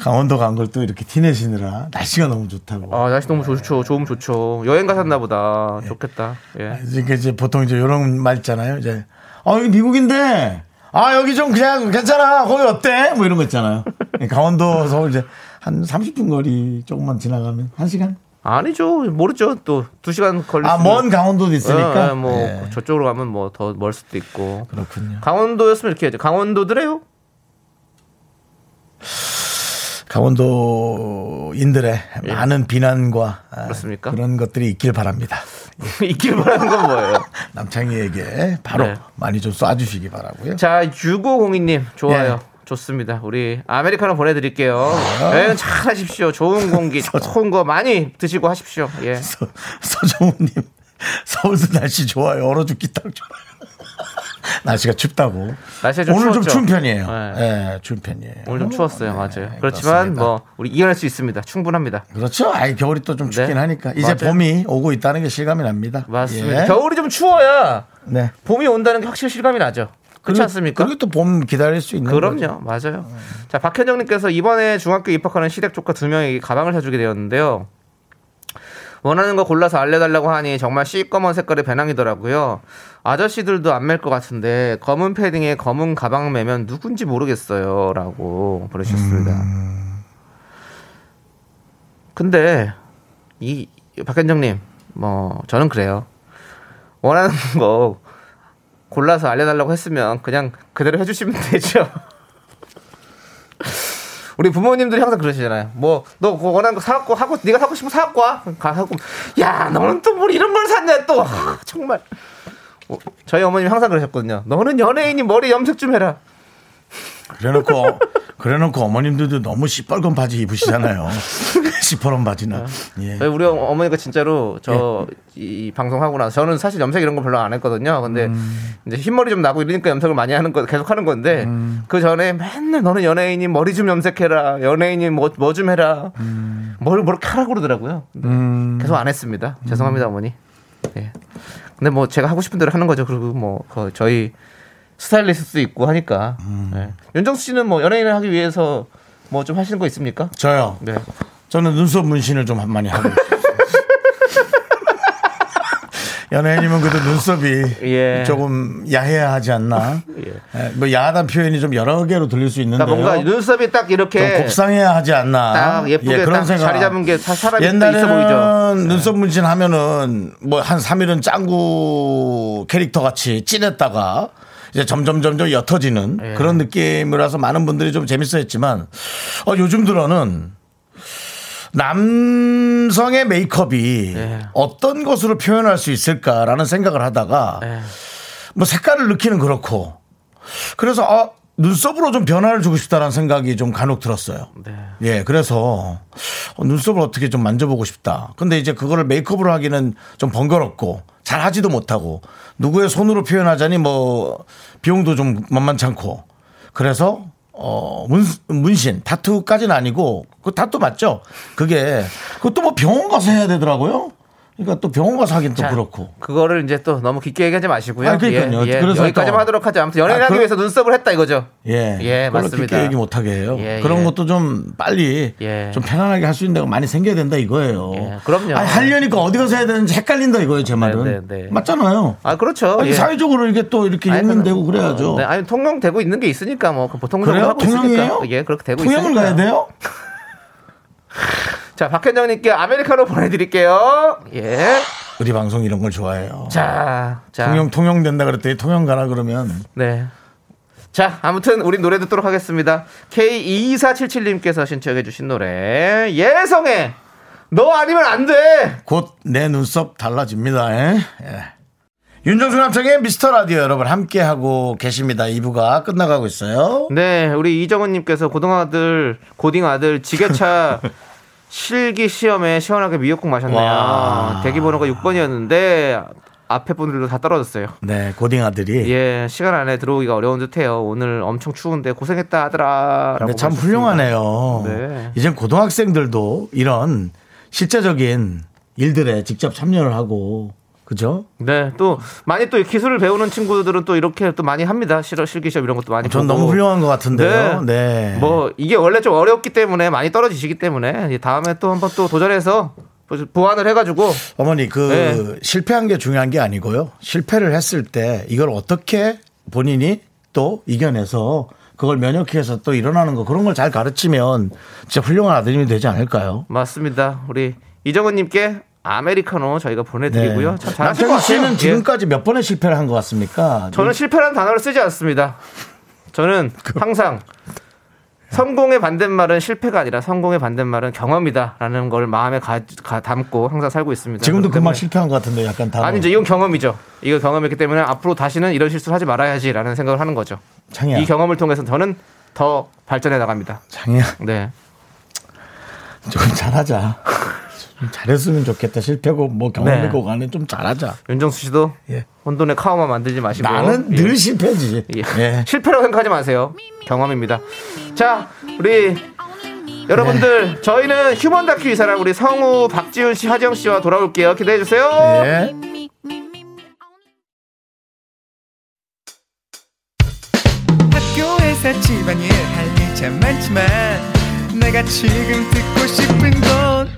A: 강원도 간 걸 또 이렇게 티내시느라 날씨가 너무 좋다고.
B: 아, 날씨 너무 좋죠. 좋으면 좋죠. 여행 가셨나 보다. 좋겠다. 예.
A: 이제 이제 보통 이제 이런 말 있잖아요. 이제 아 여기 미국인데 아 여기 좀 그냥 괜찮아 거기 어때? 뭐 이런 거 있잖아요. 강원도 서울 이제 한 30분 거리 조금만 지나가면 한 시간.
B: 아니죠. 모르죠. 또 두 시간 걸릴
A: 아
B: 수도
A: 먼 강원도도 있으니까.
B: 예, 예, 뭐
A: 예.
B: 저쪽으로 가면 뭐 더 멀 수도 있고.
A: 그렇군요.
B: 강원도였으면 이렇게 해야죠. 강원도드래요?
A: 강원도인들의 많은 비난과 아,
B: 예. 그렇습니까?
A: 그런 것들이 있길 바랍니다.
B: 있길 바라는 건 뭐예요?
A: 남창희에게 바로
B: 네.
A: 많이 좀 쏴주시기 바라고요.
B: 자, 6502님 좋아요.
A: 예.
B: 좋습니다. 우리 아메리카노 보내드릴게요.
A: 아.
B: 여행 잘 하십시오. 좋은 공기, 좋은 거 많이 드시고 하십시오. 예.
A: 서, 서정우님 서울도 날씨 좋아요. 얼어 죽기 딱 좋아요. 날씨가 춥다고.
B: 날씨가 좀
A: 오늘 좀
B: 추웠죠?
A: 추운 편이에요.
B: 네.
A: 예, 추운 편이에요.
B: 오늘 좀 추웠어요. 맞아요.
A: 네,
B: 그렇지만
A: 그렇습니다.
B: 뭐 우리 이겨낼 수 있습니다. 충분합니다.
A: 그렇죠. 아이 겨울이 또 좀 춥긴
B: 네.
A: 하니까 이제
B: 맞아요.
A: 봄이 오고 있다는 게 실감이 납니다.
B: 맞습니다.
A: 예.
B: 겨울이 좀 추워야
A: 네.
B: 봄이 온다는 게 확실히 실감이 나죠. 그렇지 않습니까?
A: 그리고 또 봄 기다릴 수 있는 거죠.
B: 그럼요. 맞아요. 자, 박현정님께서 이번에 중학교 입학하는 시댁 조카 두 명에게 가방을 사주게 되었는데요. 원하는 거 골라서 알려달라고 하니 정말 시꺼먼 색깔의 배낭이더라고요. 아저씨들도 안 맬 것 같은데 검은 패딩에 검은 가방 매면 누군지 모르겠어요. 라고 보내주셨습니다. 근데 이 박현정님 뭐 저는 그래요. 원하는 거 골라서 알려달라고 했으면 그냥 그대로 해주시면 되죠. 우리 부모님들이 항상 그러시잖아요. 뭐 너 원하는 거 사갖고 하고 네가 사고 싶으면 사갖고 와. 가갖고 야 너는 또 뭘 이런 걸 샀냐 또 하, 정말. 어, 저희 어머님이 항상 그러셨거든요. 너는 연예인이 머리 염색 좀 해라.
A: 그래놓고 그래놓고 어머님들도 너무 시뻘건 바지 입으시잖아요. 시퍼런 바지나. 예.
B: 우리 어머니가 진짜로 저이 방송 하고 나서 저는 사실 염색 이런 거 별로 안 했거든요. 근데 이제 흰머리 좀 나고 이러니까 염색을 많이 하는 거 계속 하는 건데 그 전에 맨날 너는 연예인이 머리 좀 염색해라. 연예인이 뭐 뭐 좀 해라. 뭘뭘 하라고 그러더라고요. 근데 계속 안 했습니다. 죄송합니다, 어머니. 예. 근데 뭐 제가 하고 싶은 대로 하는 거죠. 그리고 뭐그 저희 스타일리스트도 있고 하니까. 예. 윤정수 씨는 뭐 연예인을 하기 위해서 뭐 좀 하시는 거 있습니까?
A: 저요.
B: 네.
A: 저는 눈썹 문신을 좀 많이 하고 있어요. 연예인이면 그래도 눈썹이
B: 예.
A: 조금 야해야 하지 않나.
B: 예.
A: 예, 뭐 야하다는 표현이 좀 여러 개로 들릴 수 있는데요.
B: 그러니까 뭔가 눈썹이
A: 딱좀
B: 이렇게
A: 곱상해야 하지 않나.
B: 딱 예쁘게
A: 예, 그런
B: 딱
A: 생각.
B: 자리 잡은 게 사- 사람이 또
A: 옛날에는
B: 있어 보이죠. 네.
A: 눈썹 문신 하면은 뭐 한 3일은 짱구 캐릭터 같이 찐했다가 이제 점점 점점 옅어지는
B: 예.
A: 그런 느낌이라서 많은 분들이 좀 재밌어 했지만 어, 요즘 들어는 남성의 메이크업이
B: 예.
A: 어떤 것으로 표현할 수 있을까라는 생각을 하다가
B: 예.
A: 뭐 색깔을 넣기는 그렇고 그래서 아, 눈썹으로 좀 변화를 주고 싶다라는 생각이 좀 간혹 들었어요.
B: 네.
A: 예, 그래서 어, 눈썹을 어떻게 좀 만져보고 싶다. 근데 이제 그거를 메이크업으로 하기는 좀 번거롭고 잘 하지도 못하고 누구의 손으로 표현하자니 뭐 비용도 좀 만만찮고 그래서 어, 문, 문신, 타투까지는 아니고 그 타투 맞죠? 그게 그것도 뭐 병원 가서 해야 되더라고요. 그러니까 또 병원 가서 하긴 또
B: 자,
A: 그렇고.
B: 그거를 이제 또 너무 깊게 얘기하지 마시고요.
A: 아, 그러니까요.
B: 예, 예.
A: 그래서
B: 여기까지만
A: 또-
B: 하도록 하지. 아무튼
A: 아,
B: 하기
A: 그-
B: 위해서 눈썹을 했다 이거죠.
A: 예.
B: 예, 맞습니다.
A: 깊게 얘기 못 하게 해요.
B: 예,
A: 그런
B: 예.
A: 것도 좀 빨리
B: 예.
A: 좀 편안하게 할 수 있는 데가 많이 생겨야 된다 이거예요.
B: 예, 그럼요.
A: 아니, 하려니까 어디 가서 해야 되는지 헷갈린다 이거예요, 제 말은.
B: 네, 네, 네.
A: 맞잖아요.
B: 아 그렇죠.
A: 아니,
B: 예.
A: 사회적으로 이게 또 이렇게 용인되고
B: 그럼-
A: 그래야죠.
B: 네, 아니 통용되고 있는 게 있으니까 뭐 보통
A: 그래요?
B: 있으니까 예 그렇게 되고
A: 통영을
B: 있으니까.
A: 가야 돼요?
B: 자 박현정님께 아메리카노 보내드릴게요. 예.
A: 우리 방송 이런 걸 좋아해요.
B: 자, 자,
A: 통영 통영 된다 그랬더니 통영 가라 그러면
B: 네. 자, 아무튼 우리 노래 듣도록 하겠습니다. K2477님께서 신청해주신 노래 예성의 너 아니면 안 돼.
A: 곧 내 눈썹 달라집니다. 예? 예. 윤정수 남창의 미스터 라디오 여러분 함께 하고 계십니다. 2부가 끝나가고 있어요.
B: 네, 우리 이정은님께서 고등아들 고딩 아들 지게차 실기 시험에 시원하게 미역국 마셨네요.
A: 와.
B: 대기 번호가 6번이었는데 앞에 분들도 다 떨어졌어요.
A: 네, 고딩 아들이.
B: 예, 시간 안에 들어오기가 어려운 듯해요. 오늘 엄청 추운데 고생했다 하더라.
A: 근데 참 훌륭하네요.
B: 네.
A: 이젠 고등학생들도 이런 실제적인 일들에 직접 참여를 하고 그죠?
B: 네, 또 많이 또 기술을 배우는 친구들은 또 이렇게 또 많이 합니다. 실어 실기 시험 이런 것도 많이.
A: 전
B: 보고.
A: 너무 훌륭한 것 같은데요. 네.
B: 뭐 이게 원래 좀 어렵기 때문에 많이 떨어지시기 때문에 다음에 또 한번 또 도전해서 보완을 해가지고
A: 어머니 그
B: 네.
A: 실패한 게 중요한 게 아니고요. 실패를 했을 때 이걸 어떻게 본인이 또 이겨내서 그걸 면역해서 또 일어나는 거 그런 걸 잘 가르치면 진짜 훌륭한 아드님이 되지 않을까요?
B: 맞습니다. 우리 이정은님께 아메리카노 저희가 보내드리고요.
A: 남창희
B: 같아요.
A: 씨는
B: 예.
A: 지금까지 몇 번의 실패를 한 것 같습니까?
B: 저는 실패라는 단어를 쓰지 않습니다. 저는
A: 그
B: 항상 성공의 반대말은 실패가 아니라 성공의 반대말은 경험이다라는 걸 마음에 가, 가- 담고 항상 살고 있습니다.
A: 지금도
B: 그렇기
A: 그 실패한 것 같은데 약간 다
B: 아니죠. 이건 경험이죠. 이거 경험이기 때문에 앞으로 다시는 이런 실수를 하지 말아야지라는 생각을 하는 거죠.
A: 창이야.
B: 이 경험을 통해서 저는 더 발전해 나갑니다.
A: 장이야
B: 네.
A: 조금 잘하자. 좀 잘했으면 좋겠다. 실패고 뭐 경험이고
B: 네.
A: 간에 좀 잘하자.
B: 윤정수 씨도
A: 예.
B: 혼돈의 카오마 만들지 마시고
A: 나는
B: 예.
A: 늘 실패지.
B: 예.
A: 예.
B: 실패라고 생각하지 마세요. 경험입니다. 자, 우리 여러분들 저희는 휴먼 다큐 이 사람 우리 성우 박지훈 씨, 하정 씨와 돌아올게요. 기대해 주세요.
A: 예.
D: 학교에서 집안일 할일참 많지만 내가 지금 듣고 싶은 건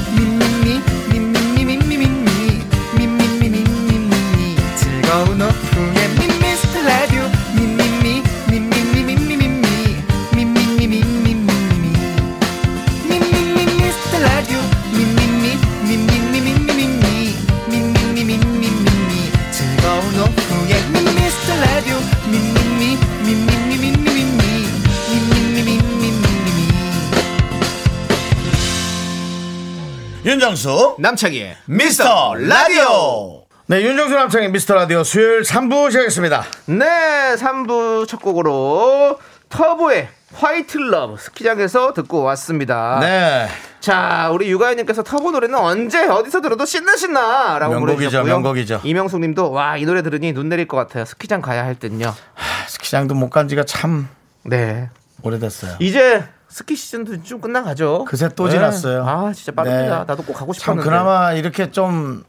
A: 윤정수
B: 남창희의
A: 미스터 라디오. 네, 윤정수 남창희의 미스터 라디오 수요일 3부 시작했습니다.
B: 네, 3부 첫 곡으로 터보의 White Love 스키장에서 듣고 왔습니다.
A: 네.
B: 자, 우리 유가연님께서 터보 노래는 언제 어디서 들어도 신나 신나라고
A: 명곡이죠. 명곡이죠.
B: 이명숙님도 와 이 노래 들으니 눈 내릴 것 같아요. 스키장 가야 할 듯요.
A: 스키장도 못 간 지가 참
B: 네,
A: 오래됐어요.
B: 이제 스키 시즌도 좀 끝나가죠.
A: 그새 또
B: 네.
A: 지났어요.
B: 아 진짜 빠릅니다.
A: 네.
B: 나도 꼭 가고
A: 참
B: 싶었는데.
A: 그나마 이렇게 좀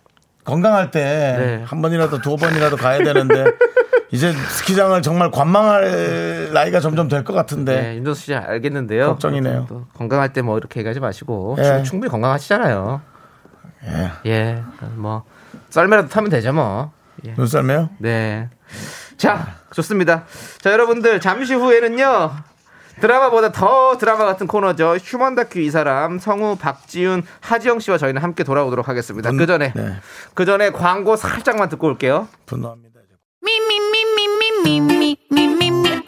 A: 건강할 때한
B: 네.
A: 번이라도 두 번이라도 가야 되는데 이제 스키장을 정말 관망할 나이가 점점 될 것 같은데
B: 네, 윤정수 씨 알겠는데요.
A: 걱정이네요.
B: 또 건강할 때 뭐 이렇게 얘기하지 마시고
A: 예.
B: 충- 충분히 건강하시잖아요.
A: 예.
B: 예, 뭐 썰매라도 타면 되죠 뭐. 예.
A: 눈썰매요?
B: 네. 자, 좋습니다. 자, 여러분들 잠시 후에는요. 드라마보다 더 드라마 같은 코너죠. 휴먼 다큐 이 사람 성우 박지윤, 하지영 씨와 저희는 함께 돌아오도록 하겠습니다. 그 전에
A: 네.
B: 그 전에 광고 살짝만 듣고 올게요.
A: 분노합니다.
C: Me,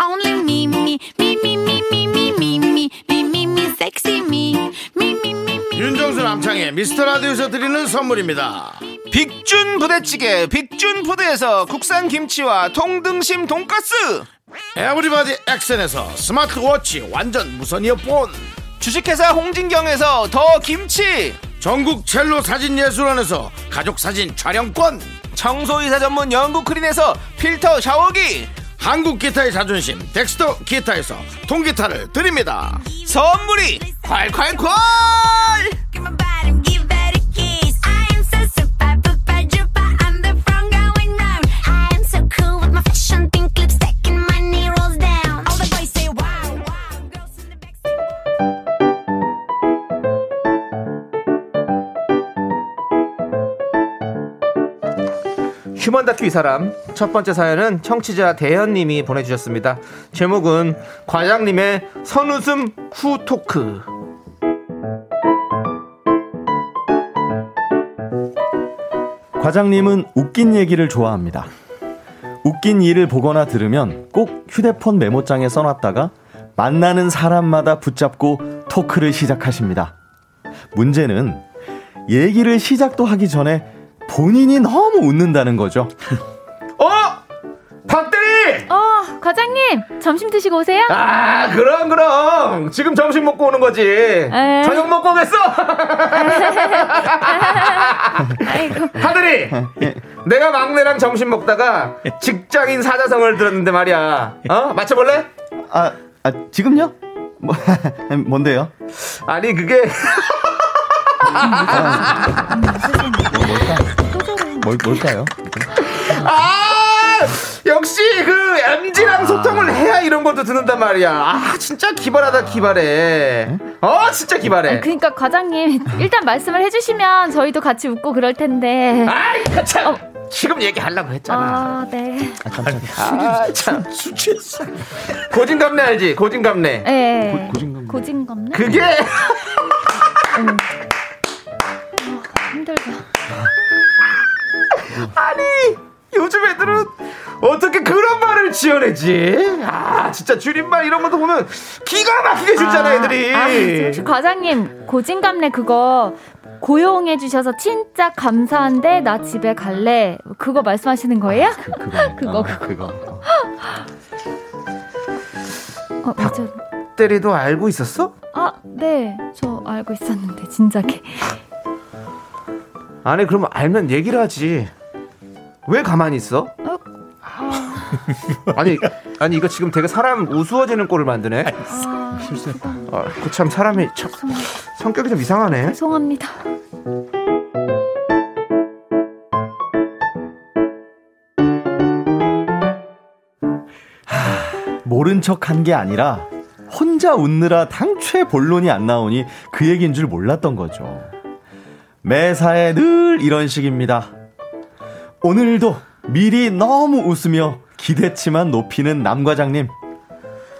C: only me, me, me.
A: 윤정수 남창의 미스터 라디오에서 드리는 선물입니다.
B: 빅준 부대찌개 빅준 푸드에서 국산 김치와 통등심 돈가스
A: 에브리바디 액션에서 스마트워치 완전 무선 이어폰.
B: 주식회사 홍진경에서 더 김치.
A: 전국 첼로 사진 예술원에서 가족 사진 촬영권.
B: 청소이사 전문 영국 크린에서 필터 샤워기.
A: 한국 기타의 자존심 덱스터 기타에서 통기타를 드립니다.
B: 선물이 콸콸콸 휴먼 다큐 이 사람 첫 번째 사연은 청취자 대현님이 보내주셨습니다. 제목은 과장님의 선웃음 후 토크.
E: 과장님은 웃긴 얘기를 좋아합니다. 웃긴 일을 보거나 들으면 꼭 휴대폰 메모장에 써놨다가 만나는 사람마다 붙잡고 토크를 시작하십니다. 문제는 얘기를 시작도 하기 전에 본인이 너무 웃는다는 거죠.
B: 어? 박대리!
F: 어, 과장님, 점심 드시고 오세요?
B: 아, 그럼, 그럼. 지금 점심 먹고 오는 거지. 저녁 먹고 오겠어?
F: 아이고.
B: 하늘이! 내가 막내랑 점심 먹다가 직장인 사자성어를 들었는데 말이야. 어? 맞춰볼래?
E: 아, 아 지금요? 뭐, 뭔데요?
B: 아니, 그게.
E: 뭘, 뭘까요?
B: 아! 역시 그 MG랑 소통을 해야 이런 것도 듣는단 말이야. 아, 진짜 기발하다, 기발해. 어, 진짜 기발해.
F: 그러니까 과장님, 일단 말씀을 해주시면 저희도 같이 웃고 그럴 텐데.
B: 아이, 참. 지금 얘기하려고 했잖아.
F: 아, 네.
B: 아, 참.
A: 술 취했어.
B: 고진감래 알지? 고진감래.
F: 네. 고 진감네?
B: 그게
F: 힘들다.
B: 아니 요즘 애들은 어떻게 그런 말을 지어내지? 아 진짜 줄임말 이런 것도 보면 기가 막히게 줄잖아 애들이.
F: 아, 과장님, 고진감래 그거 고용해 주셔서 진짜 감사한데 나 집에 갈래. 그거 말씀하시는 거예요? 그거, 그거.
E: 그거.
F: 어.
B: 때리도 알고 있었어?
F: 아, 네. 저 알고 있었는데, 진작에.
B: 아니 그럼 알면 얘기를 하지. 왜 가만히 있어?
F: 어?
B: 아니 아니 이거 지금 되게 사람 우스워지는 꼴을 만드네.
F: 아,
B: 아, 그참 사람이 참 성격이 좀 이상하네.
F: 죄송합니다.
E: 모른 척 한 게 아니라 혼자 웃느라 당최 본론이 안 나오니 그 얘기인 줄 몰랐던 거죠. 매사에 늘 이런 식입니다. 오늘도 미리 너무 웃으며 기대치만 높이는 남 과장님.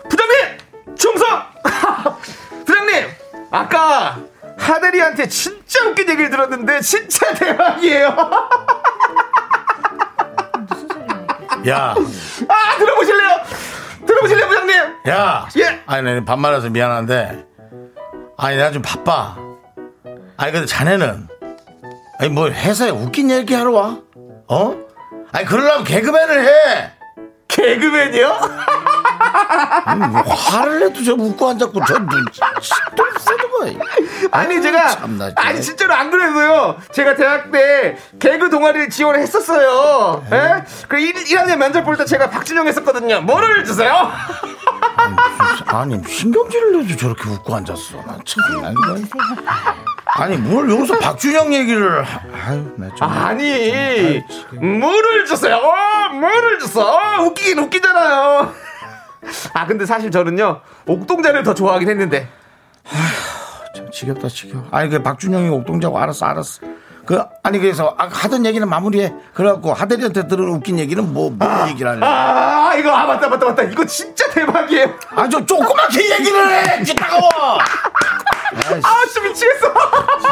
B: 부장님! 충성! 부장님! 아까 하대리한테 진짜 웃긴 얘기를 들었는데 진짜 대박이에요.
A: 야,
B: 아, 들어보실래요? 들어보실래요, 부장님?
A: 야.
B: 예.
A: 아니, 내 반말해서 미안한데. 아니, 내가 좀 바빠. 아니, 근데 자네는. 아니, 뭐 회사에 웃긴 얘기 하러 와? 어? 아니, 그러려면 개그맨을 해.
B: 개그맨이요?
A: 아니, 뭐 화를 내도 저 웃고 앉았고, 저 눈, 또 거야.
B: 아니
A: 아유,
B: 제가
A: 참나.
B: 아니 진짜로 안 그래도요. 제가 대학 때 개그 동아리를 지원을 했었어요. 예? 그 1, 1학년 면접 볼 때 제가 박진영 했었거든요. 뭐를 주세요?
A: 아니, 신경질을 내도 저렇게 웃고 앉았어. 나 참. 난 이거- 아니, 뭘 여기서 박준영 얘기를. 하- 아유, 나 좀.
B: 아니 뭐를 주세요? 뭐를 줬어? 웃기 긴 웃기잖아요. 아 근데 사실 저는요 옥동자를 더 좋아하긴 했는데
A: 참 지겹다 지겨워. 아니 그 박준영이 옥동자고 알았어 알았어. 그 아니 그래서 아, 하던 얘기는 마무리해. 그래갖고 하대리한테 들은 웃긴 얘기는 뭐, 뭐 얘기를 하냐.
B: 아 이거 아 맞다 맞다 맞다 이거 진짜 대박이에요.
A: 아저 조그맣게 얘기를 해. 귀 따가워.
B: 아 진짜 미치겠어.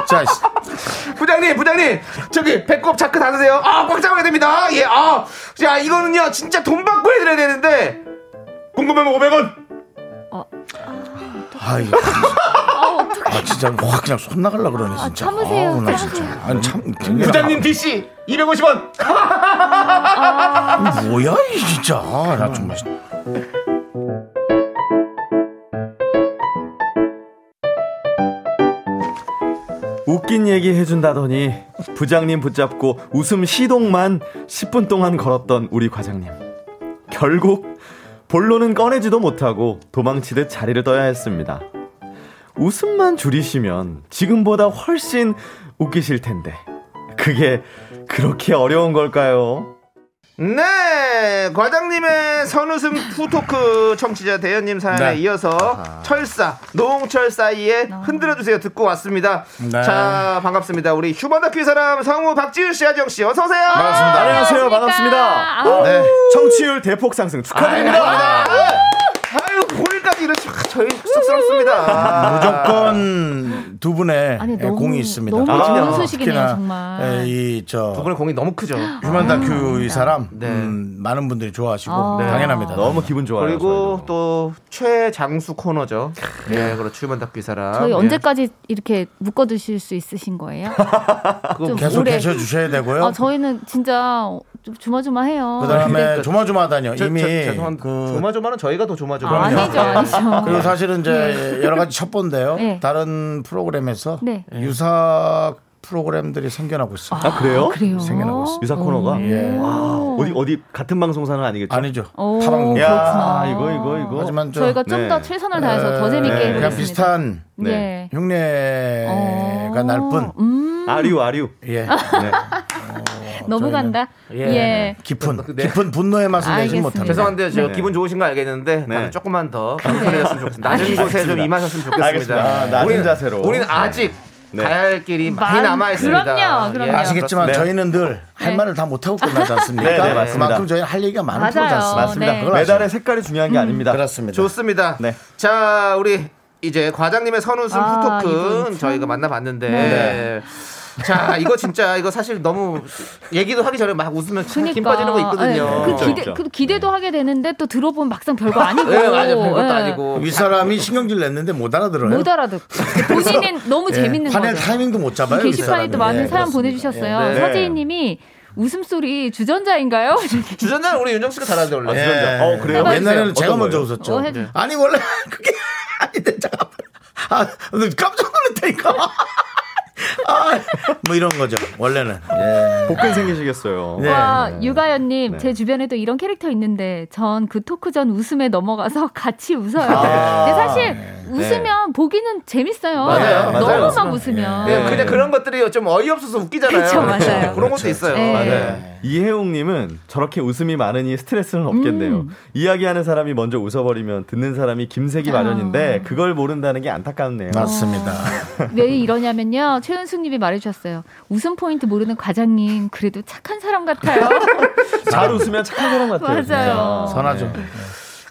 A: 진짜. 씨.
B: 부장님, 부장님, 저기 배꼽 자크 닫으세요. 아, 꽉 잡아야 됩니다. 예, 아, 자, 이거는요, 진짜 돈 받고 해드려야 되는데, 궁금하면 500원.
A: 아이. 아 진짜 확 그냥 손 나갈라 그러네
F: 아,
A: 진짜.
F: 참으세요,
A: 아우, 나. 진짜. 아니 참.
B: 부장님 DC 250원.
A: 아, 뭐야 이 진짜. 아, 나 정말.
E: 웃긴 얘기 해준다더니 부장님 붙잡고 웃음 시동만 10분 동안 걸었던 우리 과장님. 결국 본론은 꺼내지도 못하고 도망치듯 자리를 떠야 했습니다. 웃음만 줄이시면 지금보다 훨씬 웃기실 텐데. 그게 그렇게 어려운 걸까요?
B: 네, 과장님의 선웃음 후토크 청취자 대현님 사연에
A: 네.
B: 이어서 철싸, 노홍철 싸이의 흔들어 주세요 듣고 왔습니다.
A: 네.
B: 자, 반갑습니다. 우리 휴먼 다큐 사람 성우 박지윤 씨, 하정 씨, 어서 오세요.
A: 반갑습니다.
E: 안녕하세요. 반갑습니다.
F: 아우,
A: 네.
E: 청취율 대폭 상승 축하드립니다.
B: 아유, 9일까지 이러시 저희 쑥스럽습니다.
A: 무조건 두 분의
F: 아니,
A: 예,
F: 너무-
A: 공이 있습니다.
F: 너무
A: 아,
F: 좋은 소식이네요,
A: 특히나,
F: 정말.
A: 예, 이저
B: 두 분의 공이 너무 크죠.
A: 휴먼 다큐 이 사람
B: 네.
A: 음, 많은 분들이 좋아하시고
F: 아. 네.
A: 당연합니다.
E: 너무 기분 좋아요.
B: 그리고
E: 저희도.
B: 또 최장수 코너죠. 네, 그렇죠. 휴먼 다큐 이 사람.
F: 저희
B: 예.
F: 언제까지 이렇게 묶어 두실 수 있으신 거예요? 좀
A: 계속
F: 오래-
A: 계셔 주셔야 되고요.
F: 아, 저희는 진짜 좀 조마조마해요.
A: 그다음에
B: 그러니까
A: 조마조마하다뇨.
B: 저,
A: 이미
B: 저, 죄송한데
A: 그
B: 조마조마는 저희가 더 조마조마.
F: 아, 아니죠, 아니죠.
A: 그리고 사실은 이제 여러 가지 첩보인데요.
F: 네.
A: 다른 프로그램에서
F: 네.
A: 유사 프로그램들이 생겨나고 있습니다.
E: 아, 그래요?
F: 그래요?
A: 생겨나고 있습니다.
E: 유사 코너가?
A: 예.
E: 와, 어디 어디 같은 방송사는 아니겠죠?
A: 아니죠.
F: 오,
A: 타방송.
E: 야,
F: 그렇구나.
E: 이거 이거 이거.
A: 하지만 저
F: 저희가 좀더
E: 네.
F: 최선을 다해서 더 재밌게
E: 네.
A: 그냥
F: 해보겠습니다.
A: 비슷한
E: 네.
F: 예.
A: 흉내가
F: 어,
A: 날 뿐.
F: 음,
E: 아류 아류.
A: 예.
E: 네.
F: 너무
A: 저희는-
F: 간다.
A: 예.
F: 예.
A: 깊은
B: 네.
A: 깊은 분노의 맛을 내지. 못합니다.
B: 죄송한데요. 제가
E: 네.
B: 기분 좋으신 거 알겠는데
E: 네.
B: 조금만 더 겸손해졌으면 좋겠습니다. 낮은 곳에 좀 임하셨으면 좋겠습니다.
E: 알겠습니다. 낮은
B: 우리는-
E: 자세로.
B: 우리는 아직
E: 네.
B: 가야 할 길이 많이
F: 많-
B: 남아 있습니다.
F: 그럼요, 그럼요.
A: 아시겠지만
E: 네.
A: 저희는 늘할
F: 네.
A: 말을 다 못하고 끝나지 않습니까?
E: 네, 네, 맞습니다.
A: 그만큼 저희는 할 얘기가 많은. 프로지 않습니까?
E: 맞습니다.
F: 네.
E: 메달의 색깔이 중요한 게 아닙니다.
A: 그렇습니다.
B: 좋습니다.
E: 네.
B: 자, 우리 이제 과장님의 선웃음
F: 아,
B: 후토크 저희가 만나봤는데.
A: 네.
B: 자, 이거 진짜 이거 사실 너무 얘기도 하기 전에 막 웃으면 참김 빠지는 거 있거든요.
F: 예, 그 기대,
E: 있죠.
F: 그 기대도 하게 되는데 또 들어보면 막상 별거 아니고.
B: 네, 맞아. 별것도
F: 예.
B: 아니고.
A: 윗사람이 신경질 냈는데 못 알아들어요.
F: 못 알아듣고. 본인은 너무
A: 예,
F: 재밌는
A: 화낼
F: 거죠.
A: 타이밍도 못 잡아요.
F: 게시판에. 또 많은
A: 예,
F: 사연
A: 그렇습니다.
F: 보내주셨어요.
B: 네.
F: 서지희님이 웃음소리 주전자인가요?
B: 주전자는 우리 윤정 씨가 잘하는데 원래.
A: 예.
E: 주전자. 어, 그래요?
A: 옛날에는 제가 먼저
E: 거예요?
A: 웃었죠.
F: 어.
A: 아니 원래 그게 아닌데 잠깐. 아, 깜짝 놀랐다니까. 아, 뭐 이런 거죠. 원래는. 예.
E: 복근 생기시겠어요.
A: 네.
F: 와, 유가연님,
E: 네.
F: 제 주변에도 이런 캐릭터 있는데, 전 그 토크 전 웃음에 넘어가서 같이 웃어요.
E: 아.
F: 근데 사실, 웃으면 보기는 재밌어요.
B: 맞아요.
F: 너무
B: 맞아요.
F: 막 웃으면.
B: 네, 그냥 그런 것들이 좀 어이없어서 웃기잖아요.
F: 그쵸, 맞아요.
B: 그런 것도 있어요.
F: 네.
B: 맞아요.
E: 이혜웅님은 저렇게 웃음이 많으니 스트레스는 없겠네요.
F: 음.
E: 이야기하는 사람이 먼저 웃어버리면 듣는 사람이 김색이
F: 아.
E: 마련인데 그걸 모른다는 게 안타깝네요.
A: 맞습니다.
F: 왜 이러냐면요. 최은숙님이 말해주셨어요. 웃음 포인트 모르는 과장님 그래도 착한 사람 같아요.
E: 잘 웃으면 착한 사람 같아요.
F: 맞아요.
E: 진짜.
A: 선하죠.
E: 네.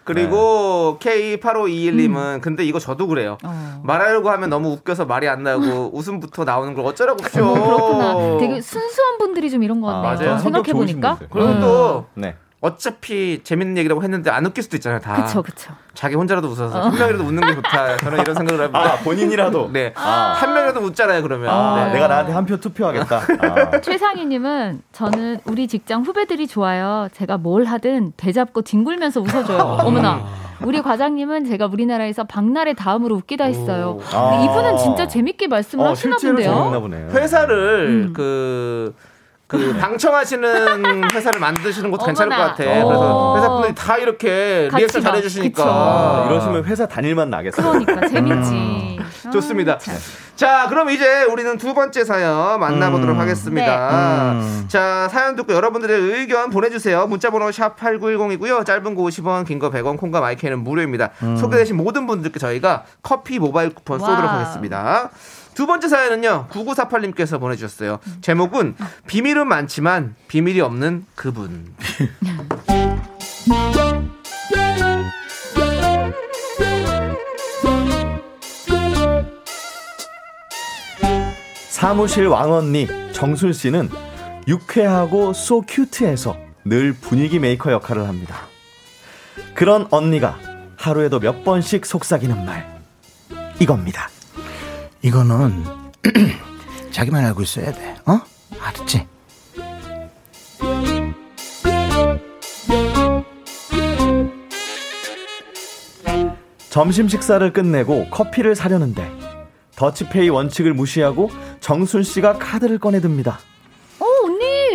B: 그리고 K8521님은 근데 이거 저도 그래요.
F: 어.
B: 말하려고 하면 너무 웃겨서 말이 안 나오고 웃음부터 나오는 걸 어쩌라고 쇼.
F: 어, 그렇구나. 되게 순수한 분들이 좀 이런 것 같네요.
B: 맞아요.
E: 성격 좋으신
F: 생각해 보니까.
E: 분들.
B: 그리고 또
E: 네.
B: 어차피 재밌는 얘기라고 했는데 안 웃길 수도 있잖아요. 다.
F: 그쵸, 그쵸.
B: 자기 혼자라도 웃어서 한 명이라도 웃는 게 좋다. 저는 이런 생각을 합니다.
E: 아 본인이라도.
B: 네. 한 명이라도 웃잖아요. 그러면.
E: 아,
B: 네.
E: 내가 나한테 한 표 투표하겠다. 아.
F: 최상희님은 저는 우리 직장 후배들이 좋아요. 제가 뭘 하든 되잡고 뒹굴면서 웃어줘요. 어머나. 우리 과장님은 제가 우리나라에서 박나래 다음으로 웃기다 했어요. 근데 이분은 진짜 재밌게 말씀을
E: 어,
F: 하시나
E: 실제로 재밌나
F: 본데요.
E: 보네요.
B: 회사를
F: 음.
B: 그, 그 방청하시는 회사를 만드시는 것도 괜찮을 것
F: 어머나.
B: 같아. 그래서
F: 어.
B: 회사분들이 다 이렇게
F: 같이
B: 리액션
F: 막,
B: 잘해주시니까.
E: 아, 이러시면 회사 다닐만 나겠어요.
F: 그러니까 재밌지. 아,
B: 좋습니다.
F: 참.
B: 자, 그럼 이제 우리는 두 번째 사연 만나보도록 하겠습니다.
A: 음.
B: 자, 사연 듣고 여러분들의 의견 보내주세요. 문자번호 샵8910이고요. 짧은 거 50원, 긴 거 100원, 콩과 마이크는 무료입니다. 소개되신 모든 분들께 저희가 커피 모바일 쿠폰 쏘도록
F: wow.
B: 하겠습니다. 두 번째 사연은요, 9948님께서 보내주셨어요. 제목은 비밀은 많지만 비밀이 없는 그분.
E: 사무실 왕언니 정술 씨는 유쾌하고 so cute해서 늘 분위기 메이커 역할을 합니다. 그런 언니가 하루에도 몇 번씩 속삭이는 말 이겁니다.
A: 이거는 자기만 알고 있어야 돼. 어? 알았지?
E: 점심 식사를 끝내고 커피를 사려는데 더치페이 원칙을 무시하고 정순 씨가 카드를 꺼내듭니다.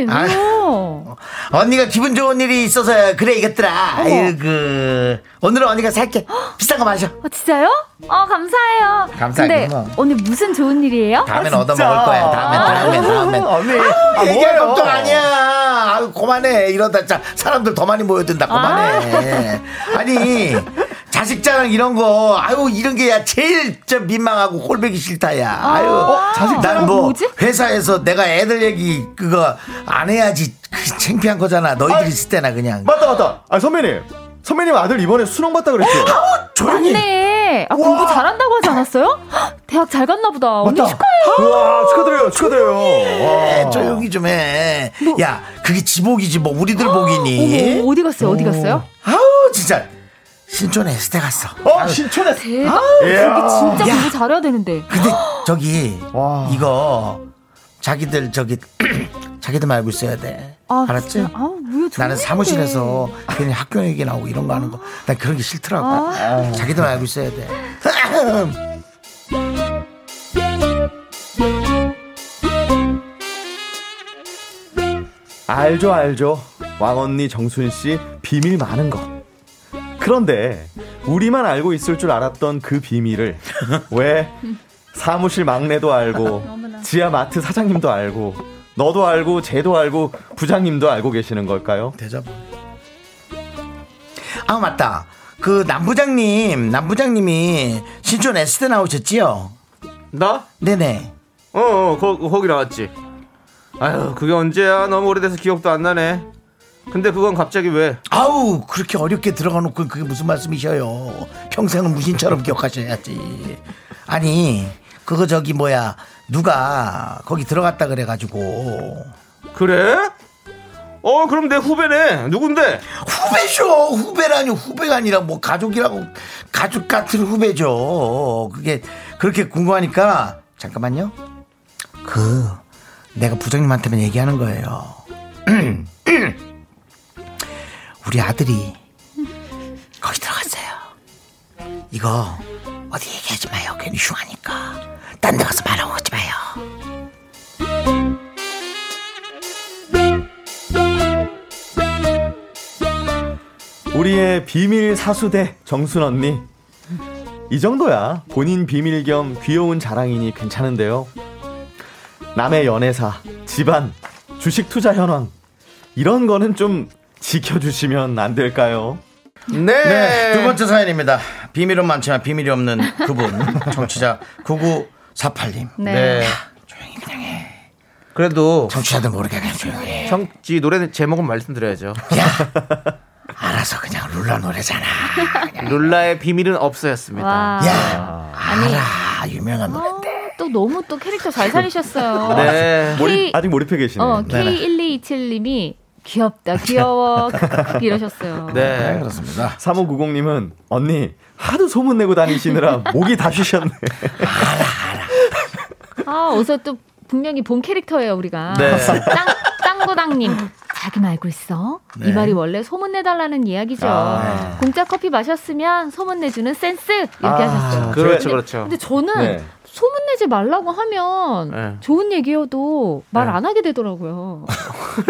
F: 어,
A: 아.
F: 왜요?
A: 언니가 기분 좋은 일이 있어서 그래 이겼더라.
F: 어머.
A: 아유 그 오늘은 언니가 살게. 비싼 거 마셔.
F: 어, 진짜요? 어, 감사해요.
A: 감사하긴
F: 근데
A: 뭐.
F: 오늘 무슨 좋은 일이에요?
A: 다음엔 얻어 먹을 거야. 다음엔 다음엔 다음엔.
E: 언니,
A: 아유, 얘기할
E: 뭐예요?
A: 것도 아니야. 아유, 그만해. 이러다 진짜 사람들 더 많이 모여든다. 그만해. 아니, 자식 자랑 이런 거, 아유, 이런 게 야, 제일 저 민망하고 꼴보기 싫다, 야. 아유,
F: 어, 자식
A: 난
F: 자랑
A: 뭐,
F: 뭐지?
A: 회사에서 내가 애들 얘기 그거 안 해야지. 그 창피한 거잖아. 너희들 있을 때나 그냥.
E: 맞다 맞다. 아 선배님, 선배님 아들 이번에 수능 봤다 그랬죠?
A: 조용히.
F: 맞네. 아, 공부 잘한다고 하지 않았어요? 헉, 대학 잘 갔나 보다. 언니
A: 맞다.
F: 축하해요.
E: 와 축하드려요, 축하드려요.
A: 에,
E: 와.
A: 조용히 좀 해. 야, 그게 지복이지, 뭐, 우리들 복이니.
F: 어머, 어디 갔어요? 어디 갔어요?
A: 아우, 진짜. 신촌에 S대 갔어.
E: 어 신촌에
F: 대박.
E: 이야.
F: 여기 진짜
A: 야.
F: 공부 잘해야 되는데.
A: 근데 저기
E: 와.
A: 이거 자기들 저기 자기들 알고 있어야 돼.
F: 아,
A: 알았지?
F: 진짜. 아?
A: 나는 사무실에서 괜히 학교 얘기 나오고 이런 거 하는 거, 난 그런 게 싫더라고.
F: 아.
A: 자기들 알고 있어야 돼.
E: 알죠, 알죠. 왕언니 정순 씨 비밀 많은 거. 그런데 우리만 알고 있을 줄 알았던 그 비밀을 왜 사무실 막내도 알고.
A: 지하 마트 사장님도 알고 너도 알고 쟤도 알고 부장님도 알고 계시는 걸까요?
B: 대접. 아 맞다. 그 남부장님, 남부장님이 신촌 S대 나오셨지요?
E: 나?
B: 네네.
E: 어, 어 거, 거기 나왔지. 아유, 그게 언제야? 너무 오래돼서 기억도 안 나네. 근데 그건 갑자기 왜?
B: 아우 그렇게 어렵게 들어가 놓고 그게 무슨 말씀이셔요? 평생은 무신처럼 기억하셔야지. 아니 그거 저기 뭐야 누가 거기 들어갔다 그래가지고
E: 그래? 어, 그럼 내 후배네. 누군데?
B: 후배죠 후배라니 후배가 아니라 뭐 가족이라고 가족 같은 후배죠. 그게 그렇게 궁금하니까 잠깐만요. 그 내가 부장님한테만 얘기하는 거예요. 우리 아들이 거기 들어갔어요. 이거 어디 얘기하지 마요. 괜히 흉하니까. 딴 데 가서 말하고 오지 마요.
A: 우리의 비밀 사수대 정순 언니.
E: 이 정도야 본인 비밀 겸 귀여운 자랑이니 괜찮은데요. 남의 연애사, 집안, 주식 투자 현황 이런 거는 좀 지켜주시면 안 될까요?
B: 네.
A: 네, 두 번째 사연입니다. 비밀은 많지만 비밀이 없는 그분, 정치자 9948님.
F: 네.
B: 그래도
A: 정치자들 모르게 그냥 조용히 해.
B: 정지 노래 제목은 말씀드려야죠.
A: 알아서 그냥 룰라 노래잖아.
B: 룰라의 비밀은 없어였습니다.
F: 와.
A: 야,
F: 아니.
A: 알아. 유명한 노래.
F: 어, 또 너무 또 캐릭터 잘 살리셨어요.
B: 네.
E: 몰입, 아직 몰입해 계시네.
F: 어,
E: 네.
F: K1227님이 귀엽다, 귀여워, 이러셨어요.
A: 네,
B: 네.
A: 그렇습니다.
E: 3590님은 언니 하도 소문 내고 다니시느라 목이 다 쉬셨네.
F: 아, 어서 또 분명히 본 캐릭터예요, 우리가.
B: 네.
F: 땅, 땅고당님. 자기만 알고 있어? 이 말이 원래 소문내달라는 이야기죠.
B: 아.
F: 공짜 커피 마셨으면 소문내주는 센스! 이렇게
E: 아.
F: 하셨어요.
B: 그렇죠,
F: 근데,
B: 그렇죠.
F: 근데 저는
E: 네.
F: 소문내지 말라고 하면
B: 네.
F: 좋은 얘기여도 말
B: 네.
F: 안 하게 되더라고요.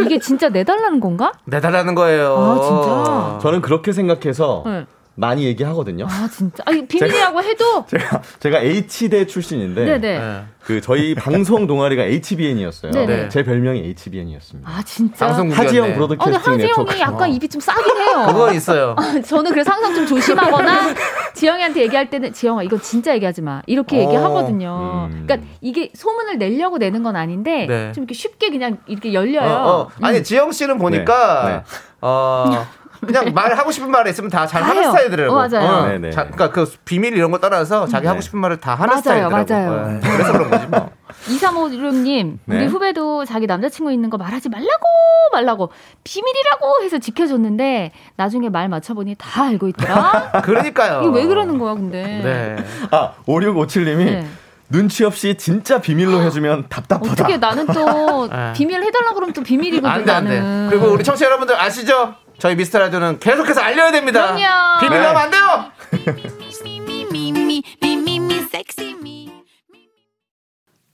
F: 이게 진짜 내달라는 건가?
B: 내달라는 거예요.
F: 아, 진짜?
E: 저는 그렇게 생각해서
F: 네.
E: 많이 얘기하거든요.
F: 아, 진짜. 아니, 비밀이라고 해도.
E: 제가 제가 H대 출신인데
F: 네네.
B: 네.
E: 그 저희 방송 동아리가 HBN이었어요.
F: 네네.
E: 제 별명이 HBN이었습니다.
F: 아, 진짜.
E: 하지영 브로드캐스팅
F: 하지영이
E: 네트워크.
F: 약간 입이 좀 싸긴 해요.
B: 그건 있어요.
F: 저는 그래서 항상 좀 조심하거나 지영이한테 얘기할 때는 지영아 이거 진짜 얘기하지 마 이렇게
B: 어,
F: 얘기하거든요.
E: 음.
F: 그러니까 이게 소문을 내려고 내는 건 아닌데
B: 네.
F: 좀 이렇게 쉽게 그냥 이렇게 열려요.
B: 어, 어. 아니 지영 씨는 보니까
E: 네, 네.
B: 어 그냥 말하고 싶은 말을 있으면
F: 다잘다
B: 하는
F: 해요.
B: 스타일이더라고.
F: 어, 맞아요.
E: 네, 네.
B: 자, 그러니까 그 비밀 이런 거 떠나서 자기 하고 싶은 말을 다 하는
F: 맞아요,
B: 스타일이더라고.
F: 맞아요.
B: 네. 그래서 그런 거지 뭐.
F: 2356님
E: 네.
F: 우리 후배도 자기 남자친구 있는 거 말하지 말라고 말라고 비밀이라고 해서 지켜줬는데 나중에 말 맞춰보니 다 알고 있더라.
B: 그러니까요.
F: 이거 왜 그러는 거야 근데?
B: 네.
E: 아 5657님이
F: 네.
E: 눈치 없이 진짜 비밀로 해주면 답답하다.
F: 어떻게 나는 또
B: 네.
F: 비밀 해달라 그러면 또 비밀이거든
B: 안 돼, 안 돼.
F: 나는.
B: 그리고 우리 청취자 여러분들 아시죠? 저희 미스터 라디오는 계속해서 알려야 됩니다.
F: 그럼요.
B: 비밀
E: 네.
B: 나면 안 돼요.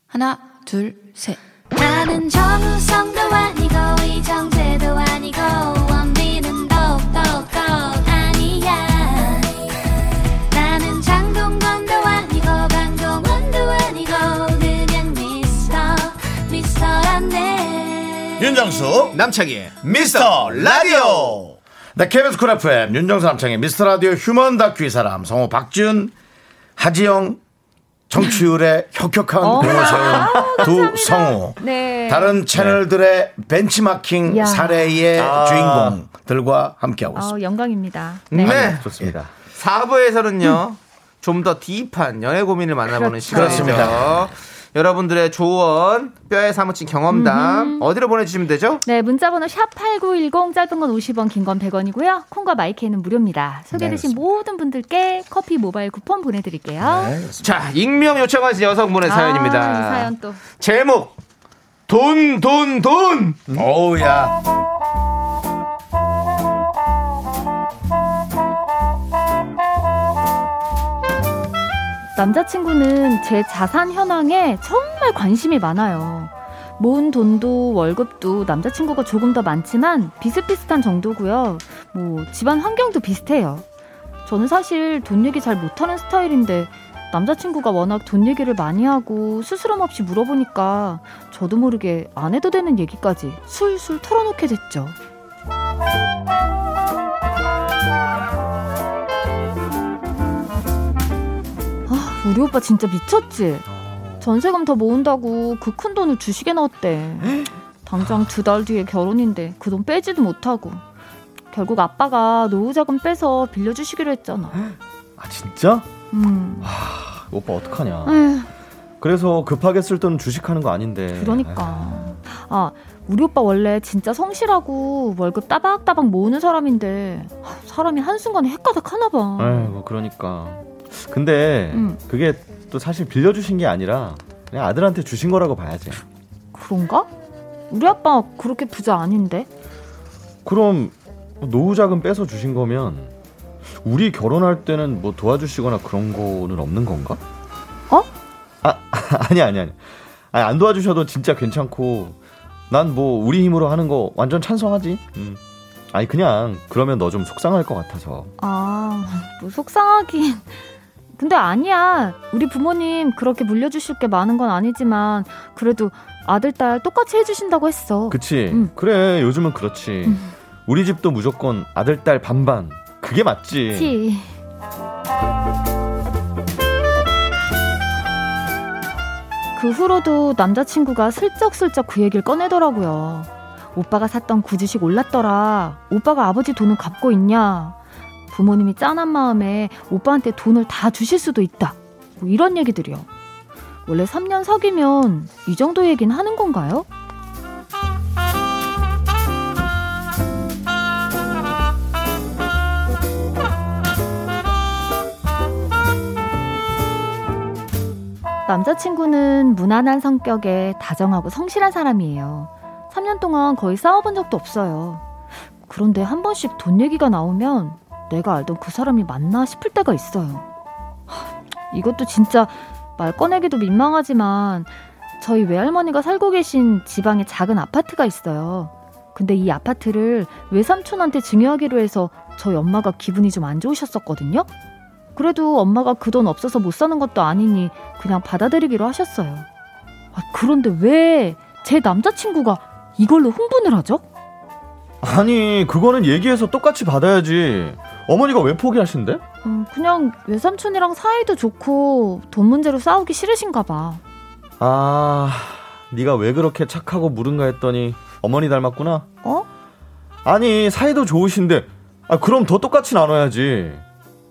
G: 하나, 둘, 셋.
C: 나는 정우성도 아니고 이정재도 아니고
A: 윤정수
B: 남창희.
A: 미스터 라디오. 네, KBS 쿨 FM 윤정수 남창희의 미스터 라디오 휴먼 다큐 이 사람 성우 박지훈, 하지영, 정치율의 혁혁한
F: 어.
A: 공을 세운 두 성우.
F: 네.
A: 다른 채널들의 벤치마킹
F: 야.
A: 사례의
E: 아.
A: 주인공들과 함께하고
F: 어,
A: 있습니다.
F: 영광입니다.
B: 네.
F: 네.
E: 좋습니다.
B: 4부에서는요. 좀 더 딥한 연애 고민을 만나보는
F: 그렇죠.
B: 시간이죠.
A: 그렇습니다.
B: 여러분들의 조언, 뼈에 사무친 경험담 어디로 보내주시면 되죠?
F: 네, 문자번호 샵 8910 짧은 건 50원, 긴 건 100원이고요. 콩과 마이크는 무료입니다. 소개되신
A: 네,
F: 모든 분들께 커피 모바일 쿠폰 보내드릴게요.
B: 자, 익명 요청하신 여성분의 사연입니다.
F: 아, 이 사연 또.
B: 제목 돈, 돈, 돈.
A: 어우야.
F: 남자친구는 제 자산 현황에 정말 관심이 많아요. 모은 돈도 월급도 남자친구가 조금 더 많지만 비슷비슷한 정도고요. 뭐 집안 환경도 비슷해요. 저는 사실 돈 얘기 잘 못하는 스타일인데 남자친구가 워낙 돈 얘기를 많이 하고 스스럼 없이 물어보니까 저도 모르게 안 해도 되는 얘기까지 술술 털어놓게 됐죠. 우리 오빠 진짜 미쳤지? 전세금 더 모은다고 그 큰 돈을 주식에 넣었대. 당장 두 달 뒤에 결혼인데 그 돈 빼지도 못하고. 결국 아빠가 노후 자금 빼서 빌려주시기로 했잖아.
E: 아 진짜?
F: 음.
E: 오빠 어떡하냐.
F: 에휴,
E: 그래서 급하게 쓸 돈 주식하는 거 아닌데.
F: 그러니까. 아, 우리 오빠 원래 진짜 성실하고 월급 따박따박 모으는 사람인데 아, 사람이 한순간에 헷가닥 하나 봐.
E: 아이고 그러니까. 근데
F: 음.
E: 그게 또 사실 빌려주신 게 아니라 그냥 아들한테 주신 거라고 봐야지.
F: 그런가? 우리 아빠 그렇게 부자 아닌데?
E: 그럼 노후 자금 빼서 주신 거면 우리 결혼할 때는 뭐 도와주시거나 그런 거는 없는 건가?
F: 어?
E: 아 아니 아니 아니. 아니 안 도와주셔도 진짜 괜찮고 난 뭐 우리 힘으로 하는 거 완전 찬성하지. 음. 아니 그냥 그러면 너 좀 속상할 것 같아서.
F: 아, 뭐 속상하긴. 근데 아니야. 우리 부모님 그렇게 물려주실 게 많은 건 아니지만 그래도 아들, 딸 똑같이 해주신다고 했어.
E: 그치?
F: 음.
E: 그래, 요즘은 그렇지. 우리 집도 무조건 아들, 딸 반반. 그게 맞지.
F: 그치. 그 후로도 남자친구가 슬쩍슬쩍 그 얘기를 꺼내더라고요. 오빠가 샀던 구주식 올랐더라. 오빠가 아버지 돈은 갚고 있냐. 부모님이 짠한 마음에 오빠한테 돈을 다 주실 수도 있다. 뭐 이런 얘기들이요. 원래 3년 사귀면 이 정도 얘기는 하는 건가요? 남자친구는 무난한 성격에 다정하고 성실한 사람이에요. 3년 동안 거의 싸워본 적도 없어요. 그런데 한 번씩 돈 얘기가 나오면 내가 알던 그 사람이 맞나 싶을 때가 있어요. 하, 이것도 진짜 말 꺼내기도 민망하지만 저희 외할머니가 살고 계신 지방에 작은 아파트가 있어요. 근데 이 아파트를 외삼촌한테 증여하기로 해서 저희 엄마가 기분이 좀 안 좋으셨었거든요. 그래도 엄마가 그 돈 없어서 못 사는 것도 아니니 그냥 받아들이기로 하셨어요. 아, 그런데 왜 제 남자친구가 이걸로 흥분을 하죠?
E: 아니, 그거는 얘기해서 똑같이 받아야지. 어머니가 왜 포기하신대?
F: 음, 그냥 외삼촌이랑 사이도 좋고 돈 문제로 싸우기 싫으신가 봐.
E: 아, 네가 왜 그렇게 착하고 무른가 했더니 어머니 닮았구나.
F: 어?
E: 아니, 사이도 좋으신데, 아, 그럼 더 똑같이 나눠야지.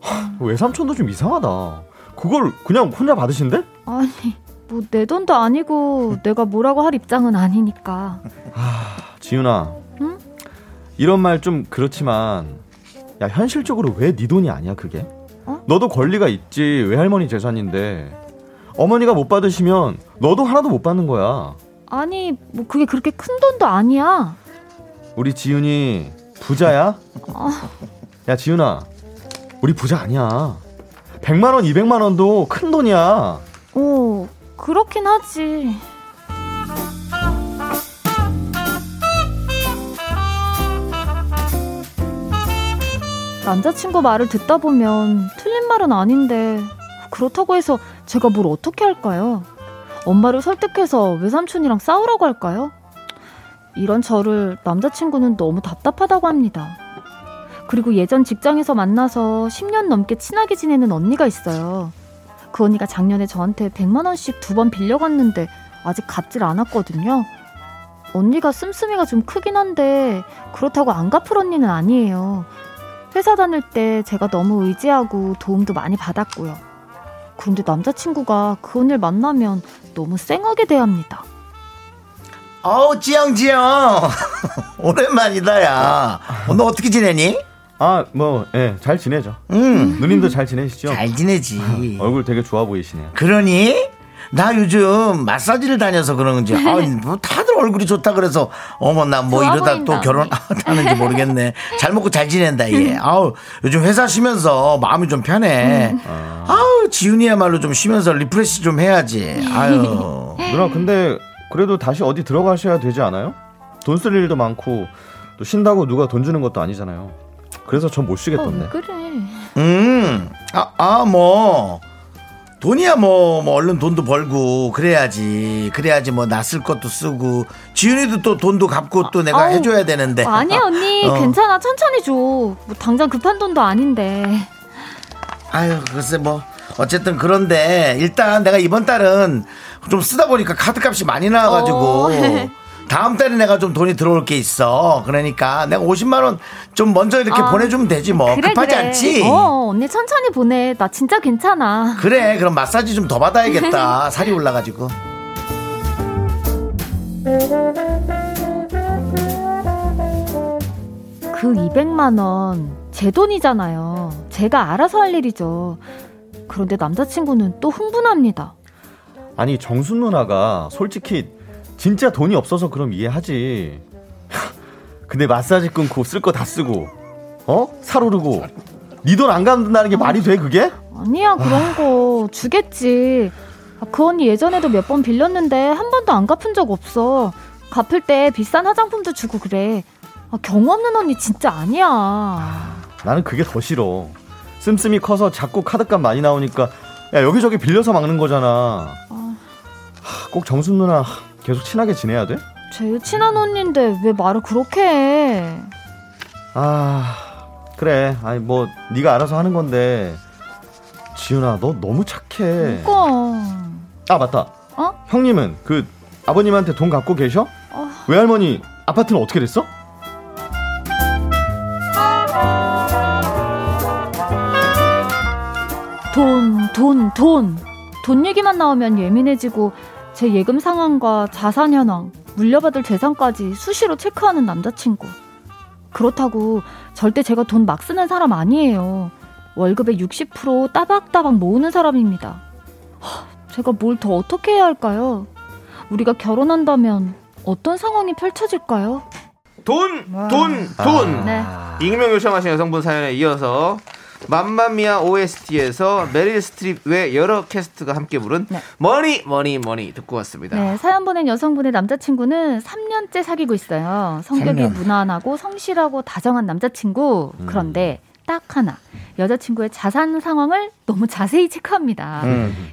E: 하, 외삼촌도 좀 이상하다. 그걸 그냥 혼자 받으신대?
F: 아니, 뭐 내 돈도 아니고 내가 뭐라고 할 입장은 아니니까.
E: 지윤아.
F: 응?
E: 이런 말 좀 그렇지만, 야, 현실적으로 왜 네 돈이 아니야, 그게?
F: 어?
E: 너도 권리가 있지, 외할머니 재산인데. 어머니가 못 받으시면 너도 하나도 못 받는 거야.
F: 아니, 뭐 그게 그렇게 큰 돈도 아니야.
E: 우리 지윤이 부자야? 야, 지윤아. 우리 부자 아니야. 100만 원, 200만 원도 큰 돈이야.
F: 어, 그렇긴 하지. 남자친구 말을 듣다 보면 틀린 말은 아닌데 그렇다고 해서 제가 뭘 어떻게 할까요? 엄마를 설득해서 외삼촌이랑 싸우라고 할까요? 이런 저를 남자친구는 너무 답답하다고 합니다. 그리고 예전 직장에서 만나서 10년 넘게 친하게 지내는 언니가 있어요. 그 언니가 작년에 저한테 100만 원씩 두 번 빌려갔는데 아직 갚질 않았거든요. 언니가 씀씀이가 좀 크긴 한데 그렇다고 안 갚을 언니는 아니에요. 회사 다닐 때 제가 너무 의지하고 도움도 많이 받았고요. 그런데 남자친구가 그 언니를 만나면 너무 쌩하게 대합니다.
A: 어우, 지영지영. 오랜만이다, 야. 어, 너 어떻게 지내니?
E: 아, 뭐, 예, 잘 지내죠.
A: 응.
E: 누님도 잘 지내시죠?
A: 잘 지내지.
E: 얼굴 되게 좋아 보이시네요.
A: 그러니? 나 요즘 마사지를 다녀서 그런지, 아, 뭐 다들 얼굴이 좋다 그래서, 어머, 나뭐
F: 좋아
A: 이러다
F: 보인다,
A: 또 결혼 하는지 모르겠네. 잘 먹고 잘 지낸다, 얘. 아우, 요즘 회사 쉬면서 마음이 좀 편해. 아우, 지훈이야말로 좀 쉬면서 refresh 좀 해야지. 아유.
E: 누나, 근데 그래도 다시 어디 들어가셔야 되지 않아요? 돈 쓸 일도 많고, 또 쉰다고 누가 돈 주는 것도 아니잖아요. 그래서 전못
F: 어,
E: 쉬겠던데.
F: 왜 그래?
A: 음, 아, 아, 뭐. 돈이야 뭐, 뭐 얼른 돈도 벌고 그래야지 그래야지 뭐나쓸 것도 쓰고 지윤이도 또 돈도 갚고 또 내가
F: 아우,
A: 해줘야 되는데
F: 아니야 언니
A: 어.
F: 괜찮아 천천히 줘. 뭐 당장 급한 돈도 아닌데.
A: 아유 글쎄 뭐 어쨌든 그런데 일단 내가 이번 달은 좀 쓰다 보니까 카드값이 많이 나와가지고
F: 어.
A: 다음 달에 내가 좀 돈이 들어올 게 있어 그러니까 내가 50만 원 좀 먼저 이렇게
F: 아,
A: 보내주면 되지 뭐
F: 그래
A: 급하지
F: 그래.
A: 않지
F: 어 언니 천천히 보내. 나 진짜 괜찮아.
A: 그래 그럼 마사지 좀 더 받아야겠다 살이 올라가지고
F: 그 200만 원 제 돈이잖아요. 제가 알아서 할 일이죠. 그런데 남자친구는 또 흥분합니다.
E: 아니, 정순 누나가 솔직히 진짜 돈이 없어서 그럼 이해하지. 근데 마사지 끊고 쓸 거 다 쓰고, 어? 살 오르고, 네돈안 갚는다는 게 말이 돼, 그게?
F: 아니야 그런 거 주겠지. 아, 그 언니 예전에도 몇 번 빌렸는데 한 번도 안 갚은 적 없어. 갚을 때 비싼 화장품도 주고 그래. 아, 경우 없는 언니 진짜 아니야.
E: 나는 그게 더 싫어. 씀씀이 커서 자꾸 카드값 많이 나오니까 야 여기저기 빌려서 막는 거잖아. 하, 꼭 정순 누나 계속 친하게 지내야 돼?
F: 제일 친한 언니인데 왜 말을 그렇게 해?
E: 아 그래. 아니 뭐 네가 알아서 하는 건데 지훈아 너 너무 착해.
F: 그거.
E: 아 맞다.
F: 어?
E: 형님은 그 아버님한테 돈 갖고 계셔?
F: 어.
E: 외할머니 아파트는 어떻게 됐어?
F: 돈, 돈, 돈. 돈 얘기만 나오면 예민해지고 제 예금 상황과 자산 현황, 물려받을 재산까지 수시로 체크하는 남자친구. 그렇다고 절대 제가 돈 막 쓰는 사람 아니에요. 월급의 60% 따박따박 모으는 사람입니다. 하, 제가 뭘 더 어떻게 해야 할까요? 우리가 결혼한다면 어떤 상황이 펼쳐질까요?
B: 돈, 돈, 돈.
F: 네.
B: 익명 요청하신 여성분 사연에 이어서 맘마미아 OST에서 메릴 스트립 외 여러 캐스트가 함께 부른
F: 네.
B: Money Money Money 듣고 왔습니다.
F: 네, 사연 보낸 여성분의 남자친구는 3년째 사귀고 있어요. 성격이
A: 3년.
F: 무난하고 성실하고 다정한 남자친구. 그런데 딱 하나. 여자친구의 자산 상황을 너무 자세히 체크합니다.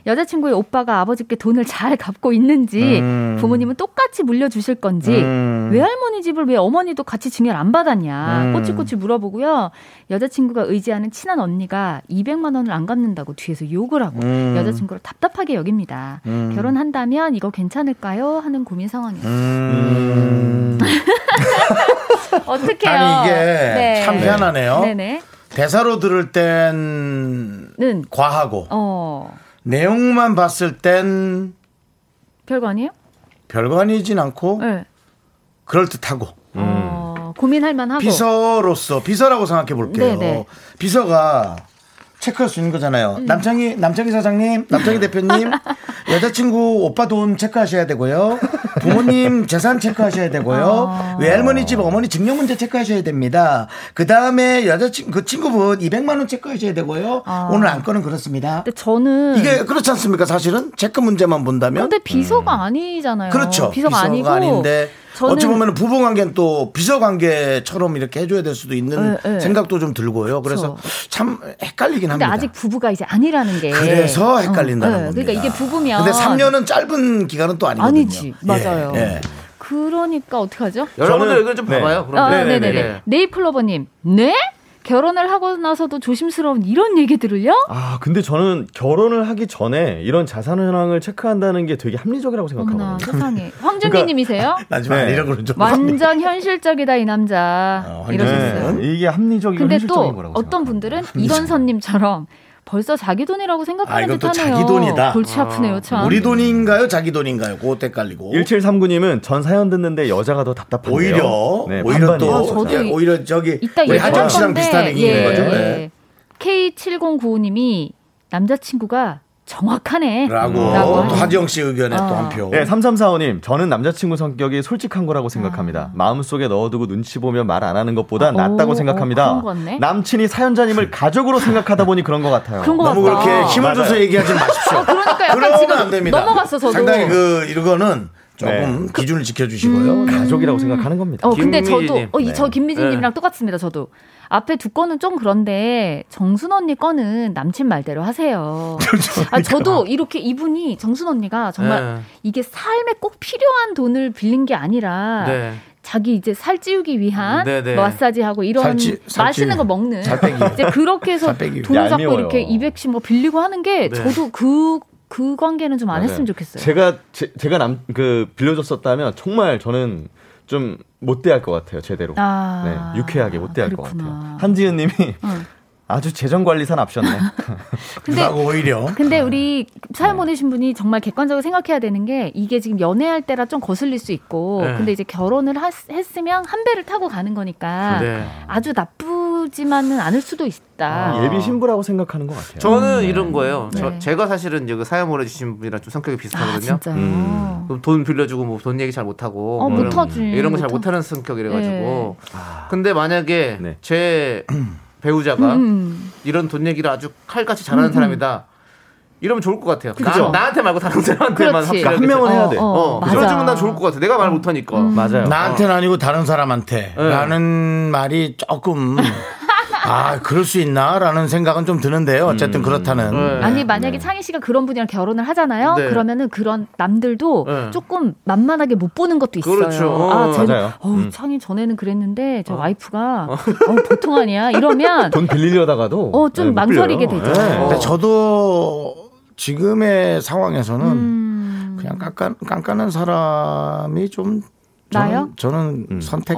F: 여자친구의 오빠가 아버지께 돈을 잘 갚고 있는지,
A: 음.
F: 부모님은 똑같이 물려주실 건지,
A: 음.
F: 외할머니 집을 왜 어머니도 같이 증여를 안 받았냐,
A: 음.
F: 꼬치꼬치 물어보고요. 여자친구가 의지하는 친한 언니가 200만 원을 안 갚는다고 뒤에서 욕을 하고,
A: 음.
F: 여자친구를 답답하게 여깁니다.
A: 음.
F: 결혼한다면 이거 괜찮을까요? 하는 고민 상황이에요.
A: 음.
F: 어떡해요?
A: 아니 이게
F: 네.
A: 참 희한하네요.
F: 네네.
A: 대사로 들을 땐
F: 는,
A: 과하고
F: 어,
A: 내용만 봤을 땐
F: 별거 아니에요?
A: 별거 아니진 않고
F: 네.
A: 그럴듯하고
F: 어, 고민할 만하고.
A: 비서로서 비서라고 생각해 볼게요.
F: 네네.
A: 비서가 체크할 수 있는 거잖아요.
F: 음.
A: 남창희 남창희 사장님, 남창희 대표님, 여자친구 오빠 돈 체크하셔야 되고요. 부모님 재산 체크하셔야 되고요.
F: 아.
A: 외할머니 집 어머니 증여 문제 체크하셔야 됩니다. 그 다음에 여자친 그 친구분 200만 원 체크하셔야 되고요.
F: 아.
A: 오늘 안건은 그렇습니다.
F: 근데 저는.
A: 이게 그렇지 않습니까? 사실은 체크 문제만 본다면
F: 근데 비서가 아니잖아요.
A: 그렇죠.
F: 비서가, 아니고.
A: 아닌데 어찌 보면 부부 관계는 또 비서 관계처럼 이렇게 해줘야 될 수도 있는
F: 네, 네.
A: 생각도 좀 들고요. 그래서 참 헷갈리긴
F: 근데
A: 합니다.
F: 아직 부부가 이제 아니라는 게.
A: 그래서 헷갈린다는
F: 어, 네.
A: 겁니다.
F: 그러니까 이게 부부면.
A: 근데 3년은 짧은 기간은 또 아니거든요.
F: 아니지. 맞아요.
A: 예, 예.
F: 그러니까 어떡하죠?
B: 여러분들 의견 좀
E: 네.
B: 봐봐요. 그럼
F: 아,
B: 네네네.
F: 네네네. 네이플로버님. 네? 결혼을 하고 나서도 조심스러운 이런 얘기들을요?
E: 아 근데 저는 결혼을 하기 전에 이런 자산 현황을 체크한다는 게 되게 합리적이라고 생각하거든요.
F: 세상에. 황정기님이세요?
A: 나지만
E: 네.
A: 이런 거는 좀
F: 완전 현실적이다 이 남자
A: 어,
F: 이러셨어요.
E: 네, 이게 합리적이고
F: 근데
E: 현실적인
F: 또
E: 거라고
F: 어떤. 분들은 이건선님처럼 벌써 자기 돈이라고
A: 아,
F: 생각하는
A: 이건 또
F: 듯하네요.
A: 자기 돈이다.
F: 골치 아프네요 참.
A: 우리 돈인가요? 자기 돈인가요? 그것도 헷갈리고.
E: 1739님은 전 사연 듣는데 여자가 더 답답한데요.
A: 오히려
E: 네,
A: 오히려 또
F: 아. 저도
A: 예, 오히려 저기
F: 이따
A: 우리 한정 씨랑 비슷한 얘기인
F: 예,
A: 거죠.
F: 예.
A: 네.
F: K7095님이 남자친구가 정확하네.
A: 라고
F: 하네요.
A: 하지영 씨 의견에 또
F: 아.
A: 한 표.
E: 네, 3345님, 저는 남자친구 성격이 솔직한 거라고 생각합니다.
F: 아.
E: 마음속에 넣어두고 눈치 보면 말 안 하는 것보다
F: 아,
E: 낫다고
F: 오,
E: 생각합니다.
F: 어.
E: 남친이 사연자님을 가족으로 생각하다 보니 그런 것 같아요.
F: 그런 거
A: 너무
F: 같다.
A: 그렇게 힘을
E: 맞아요.
A: 줘서 얘기하지 마십시오.
F: 어, 그러니까 약간
A: 그러면
F: 지금
A: 안 됩니다.
F: 넘어갔어, 저도.
A: 상당히 그 이거는 조금
E: 네.
A: 기준을 지켜주시고요. 네.
E: 가족이라고 생각하는 겁니다.
F: 어, 근데 저도,
B: 김미진님.
F: 어, 이, 저
E: 네.
F: 김미진님이랑 똑같습니다, 저도. 앞에 두 건은 좀 그런데, 정순 언니 거는 남친 말대로 하세요. 아, 저도 이렇게 이분이, 정순 언니가 정말
B: 네.
F: 이게 삶에 꼭 필요한 돈을 빌린 게 아니라,
B: 네.
F: 자기 이제 살 찌우기 위한
B: 네, 네.
F: 마사지 하고 이런
A: 살찌- 살찌-
F: 맛있는 거 먹는. 이제 그렇게 해서. 돈을 잡고. 이렇게 200씩 뭐 빌리고 하는 게
B: 네.
F: 저도 그, 그 관계는 좀안
E: 맞아요.
F: 했으면 좋겠어요.
E: 제가 제, 가 남 그 빌려줬었다면 정말 저는 좀 못 대할 것 같아요. 제대로.
F: 아,
E: 네, 유쾌하게 못 대할 것
F: 그렇구나.
E: 같아요. 한지은님이
F: 응.
E: 아주 재정 관리사 납셨네.
F: 근데
A: 그하고 오히려
F: 근데 우리 사연
E: 네.
F: 보내신 분이 정말 객관적으로 생각해야 되는 게 이게 지금 연애할 때라 좀 거슬릴 수 있고
B: 네.
F: 근데 이제 결혼을 하- 했으면 한 배를 타고 가는 거니까
B: 네.
F: 아주 나쁘지만은 않을 수도 있다.
E: 아, 예비 신부라고 생각하는 것 같아요.
B: 저는 이런 거예요. 저,
F: 네.
B: 제가 사실은 이제 그 사연 보내주신 분이랑 좀 성격이
F: 아
B: 비슷하거든요.
F: 진짜요.
E: 음.
B: 돈 빌려주고 뭐 돈 얘기 잘 못하고
F: 어,
B: 뭐 이런-
F: 못하지.
B: 이런 거 잘
F: 못하-
B: 못하는 성격이래가지고
F: 네.
B: 근데 만약에
E: 네.
B: 제 배우자가
F: 음.
B: 이런 돈 얘기를 아주 칼같이 잘하는 사람이다 이러면 좋을 것 같아요
F: 그죠.
B: 나, 한테 말고 다른 사람한테만. 확실하게
E: 한 명은 해야 돼.
F: 어,
B: 어,
F: 어, 맞아.
B: 그래주면 난 좋을 것 같아 내가 말 못하니까
F: 음.
E: 맞아요.
A: 나한테는 아니고 다른 사람한테
B: 네.
A: 라는 말이 조금 아, 그럴 수 있나라는 생각은 좀 드는데요. 어쨌든 그렇다는.
B: 네.
F: 아니 만약에 창희 씨가 그런 분이랑 결혼을 하잖아요.
B: 네.
F: 그러면은 그런 남들도
B: 네.
F: 조금 만만하게 못 보는 것도 있어요.
B: 그렇죠.
F: 아,
E: 맞아요.
F: 어우, 창희 전에는 그랬는데 저 와이프가 어, 보통 아니야. 이러면
E: 돈 빌리려다가도
F: 어, 좀
E: 네, 못
F: 망설이게. 되죠.
E: 네.
A: 근데 저도 지금의 상황에서는
F: 음,
A: 그냥 깐깐, 깐깐한 사람이 좀
F: 나요?
A: 저는, 저는 선택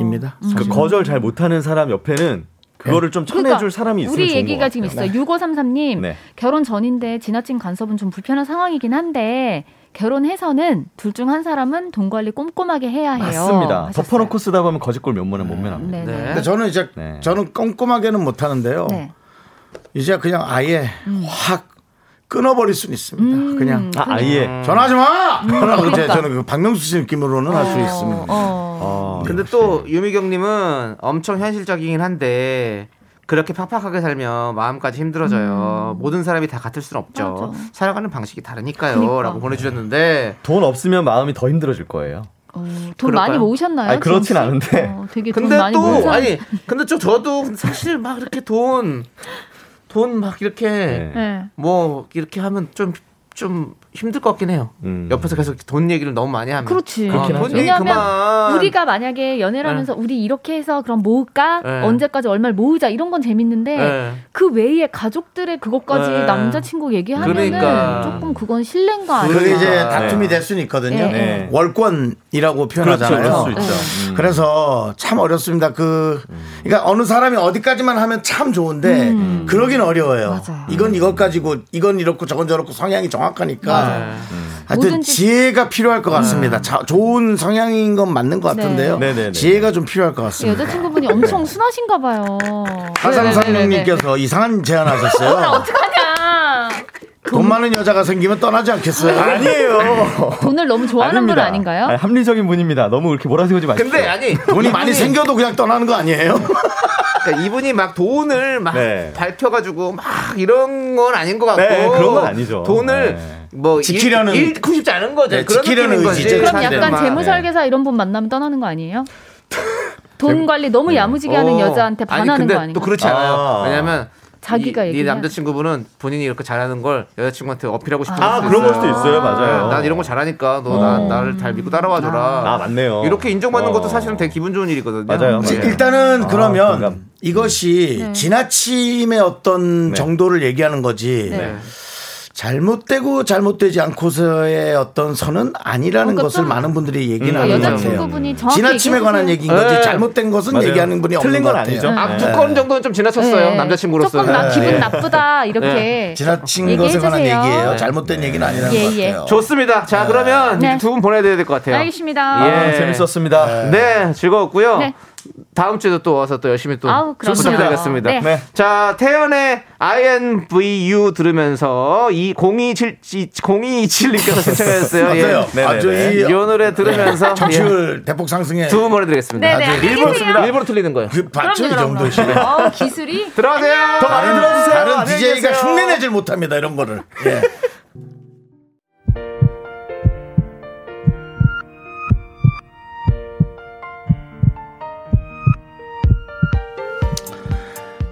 A: 입니다.
F: 어, 어.
E: 그 거절 잘 못하는 사람 옆에는 그거를 좀 쳐내줄 사람이 있으면
F: 그러니까 우리 얘기가
E: 것
F: 지금
E: 같아요.
F: 있어요. 6533님
E: 네.
F: 결혼 전인데 지나친 간섭은 좀 불편한 상황이긴 한데 결혼해서는 둘 중 한 사람은 돈 관리 꼼꼼하게 해야 해요.
E: 맞습니다.
F: 하셨어요.
E: 덮어놓고 쓰다 보면 거짓골 면모는 못 면합니다.
F: 네,
B: 네.
F: 네.
A: 근데 저는 이제
E: 네.
A: 저는 꼼꼼하게는 못 하는데요.
F: 네.
A: 이제 그냥 아예 확 끊어버릴 수는 있습니다. 그냥
E: 아, 아예.
A: 전화하지 마! 이제
F: 그러니까.
A: 저는 그 박명수 씨 느낌으로는 할 수 있습니다.
F: 어.
E: 아,
B: 근데 또 유미경님은 엄청 현실적이긴 한데 그렇게 팍팍하게 살면 마음까지 힘들어져요. 모든 사람이 다 같을 수는 없죠.
F: 맞아.
B: 살아가는 방식이 다르니까요.
F: 그러니까.
B: 라고 보내주셨는데
E: 돈 없으면 마음이 더 힘들어질 거예요.
F: 어, 돈
B: 그럴까요?
F: 많이 모으셨나요?
E: 아니, 그렇진? 않은데.
F: 어, 되게 돈
B: 근데
F: 많이
B: 또 아니 근데 좀 저도 사실 막 이렇게 돈 돈 막 이렇게
E: 네.
F: 네.
B: 뭐 이렇게 하면 좀좀 힘들 것 같긴 해요.
E: 음.
B: 옆에서 계속 돈 얘기를 너무 많이 하면
F: 그렇지.
B: 아, 돈 얘기
F: 왜냐하면
B: 그만.
F: 우리가 만약에 연애를 하면서 우리 이렇게 해서 그럼 모을까?
B: 네.
F: 언제까지 얼마를 모으자 이런 건 재밌는데
B: 네.
F: 그 외에 가족들의 그것까지
B: 네.
F: 남자친구 얘기하면은
B: 그러니까.
F: 조금 그건 실례인가 아닌가.
A: 그게 이제
B: 네.
A: 다툼이 될 수는 있거든요.
F: 네.
E: 네.
A: 월권이라고 표현하잖아요.
E: 그렇죠. 있죠.
F: 네.
E: 음.
A: 그래서 참 어렵습니다. 그 그러니까 어느 사람이 어디까지만 하면 참 좋은데 그러긴 어려워요.
F: 음. 맞아요.
A: 이건 이것 가지고 이건 이렇고 저건 저렇고 성향이 정확하니까 하여튼
F: 뭐든지-
A: 지혜가 필요할 것 같습니다. 자, 좋은 성향인 건 맞는 것 같은데요.
E: 네. 네네네.
A: 지혜가 좀 필요할 것 같습니다.
F: 여자친구분이 엄청 순하신가 봐요.
A: 하상상님께서 이상한 제안하셨어요.
F: 어떡하냐.
A: 돈 많은 여자가 생기면 떠나지 않겠어요?
E: 아니에요.
F: 돈을 너무 좋아하는 분
E: 아닙니다.
F: 아닌가요?
E: 아니, 합리적인 분입니다. 너무 그렇게 몰아세우지 마십시오.
B: 근데 아니
A: 돈이 많이 생겨도 그냥 떠나는 거 아니에요?
B: 그러니까 이분이 막 돈을 막
E: 네.
B: 밝혀가지고 막 이런 건 아닌 것 같고
E: 네, 그런 건 아니죠.
B: 돈을
E: 네.
B: 뭐
A: 지키려는-
B: 일, 잃고 싶지 않은 거죠.
A: 네,
B: 그런
A: 지키려는.
B: 거지.
F: 그럼 약간
B: 막-
F: 재무설계사 이런 분 만나면 떠나는 거 아니에요? 돈 관리 너무 야무지게 하는
B: 어.
F: 여자한테
B: 아니,
F: 반하는
B: 근데
F: 거 아닌가?
B: 또 그렇지 않아요.
E: 아.
B: 왜냐면
F: 자기가
B: 이, 이
F: 얘기해야
B: 남자친구분은 본인이 이렇게 잘하는 걸 여자친구한테 어필하고 싶은
E: 아, 그런 걸 수도 있어요. 맞아요.
B: 난 이런 거 잘하니까 너 나, 나를 잘 믿고 따라와 줘라.
E: 아, 맞네요.
B: 이렇게 인정받는
E: 어.
B: 것도 사실은 되게 기분 좋은 일이거든요.
E: 맞아요.
B: 네.
A: 일단은 그러면
E: 공감.
A: 이것이
F: 네.
A: 지나침의 어떤
E: 네.
A: 정도를 얘기하는 거지
F: 네.
A: 잘못되고 잘못되지 않고서의 어떤 선은 아니라는
F: 그러니까
A: 것을
F: 좀-
A: 많은 분들이 얘기는
B: 음,
A: 하는 것 같아요.
F: 여자친구분이 정확히
A: 지나침에 관한. 얘기인 거지
B: 네.
A: 잘못된 것은
E: 맞아요.
A: 얘기하는 분이 없는
E: 틀린 것건
A: 같아요.
E: 아니죠.
B: 아, 두 건 정도는 좀 지나쳤어요.
F: 네.
B: 남자친구로서.
F: 조금 나
A: 네.
F: 기분 나쁘다 이렇게
B: 네.
A: 지나친 것에 관한. 얘기예요.
B: 네.
A: 잘못된 얘기는 아니라는
F: 예,
A: 것
F: 예.
A: 같아요.
B: 좋습니다. 자, 그러면
F: 네.
B: 두분 보내드려야 될 것 같아요.
F: 알겠습니다.
B: 예.
E: 아, 재밌었습니다.
B: 네, 즐거웠고요.
F: 네.
B: 다음 주에도 또 와서 또 열심히 또
F: 아우.
B: 부탁드리겠습니다.
F: 네.
E: 네.
B: 자, 태연의 INVU 들으면서 이 0227, 0227님께서 신청하셨어요.
A: 맞아요.
E: 네,
A: 아주
E: 네,
B: 이이 노래 들으면서
A: 청취율 대폭 상승해.
B: 두분 보내드리겠습니다.
F: 네, 네,
B: 일부러,
F: 계세요.
B: 일부러 틀리는 거예요.
A: 그
F: 그럼요.
A: 정도시면.
F: 어, 기술이
B: 들어가세요.
E: 더 많이 들어주세요.
A: 다른 DJ가. 흉내내질 못합니다 이런 거를. 예.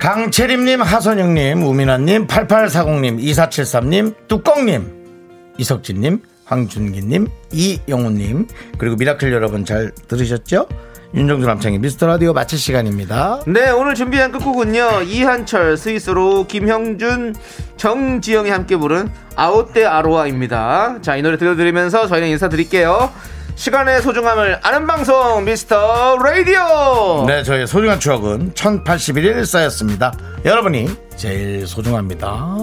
A: 강채림님, 하선영님, 우민아님, 8840님, 2473님, 뚜껑님, 이석진님, 황준기님, 이영훈님, 그리고 미라클 여러분 잘 들으셨죠? 윤정수 남창희의 미스터 라디오 마칠 시간입니다.
B: 네, 오늘 준비한 끝곡은요. 이한철, 스윗소로우 김형준, 정지영이 함께 부른 아웃대 아로아입니다. 자, 이 노래 들려드리면서 저희는 인사드릴게요. 시간의 소중함을 아는 방송 미스터 라디오.
A: 네, 저의 소중한 추억은 1081일 쌓였습니다. 여러분이 제일 소중합니다.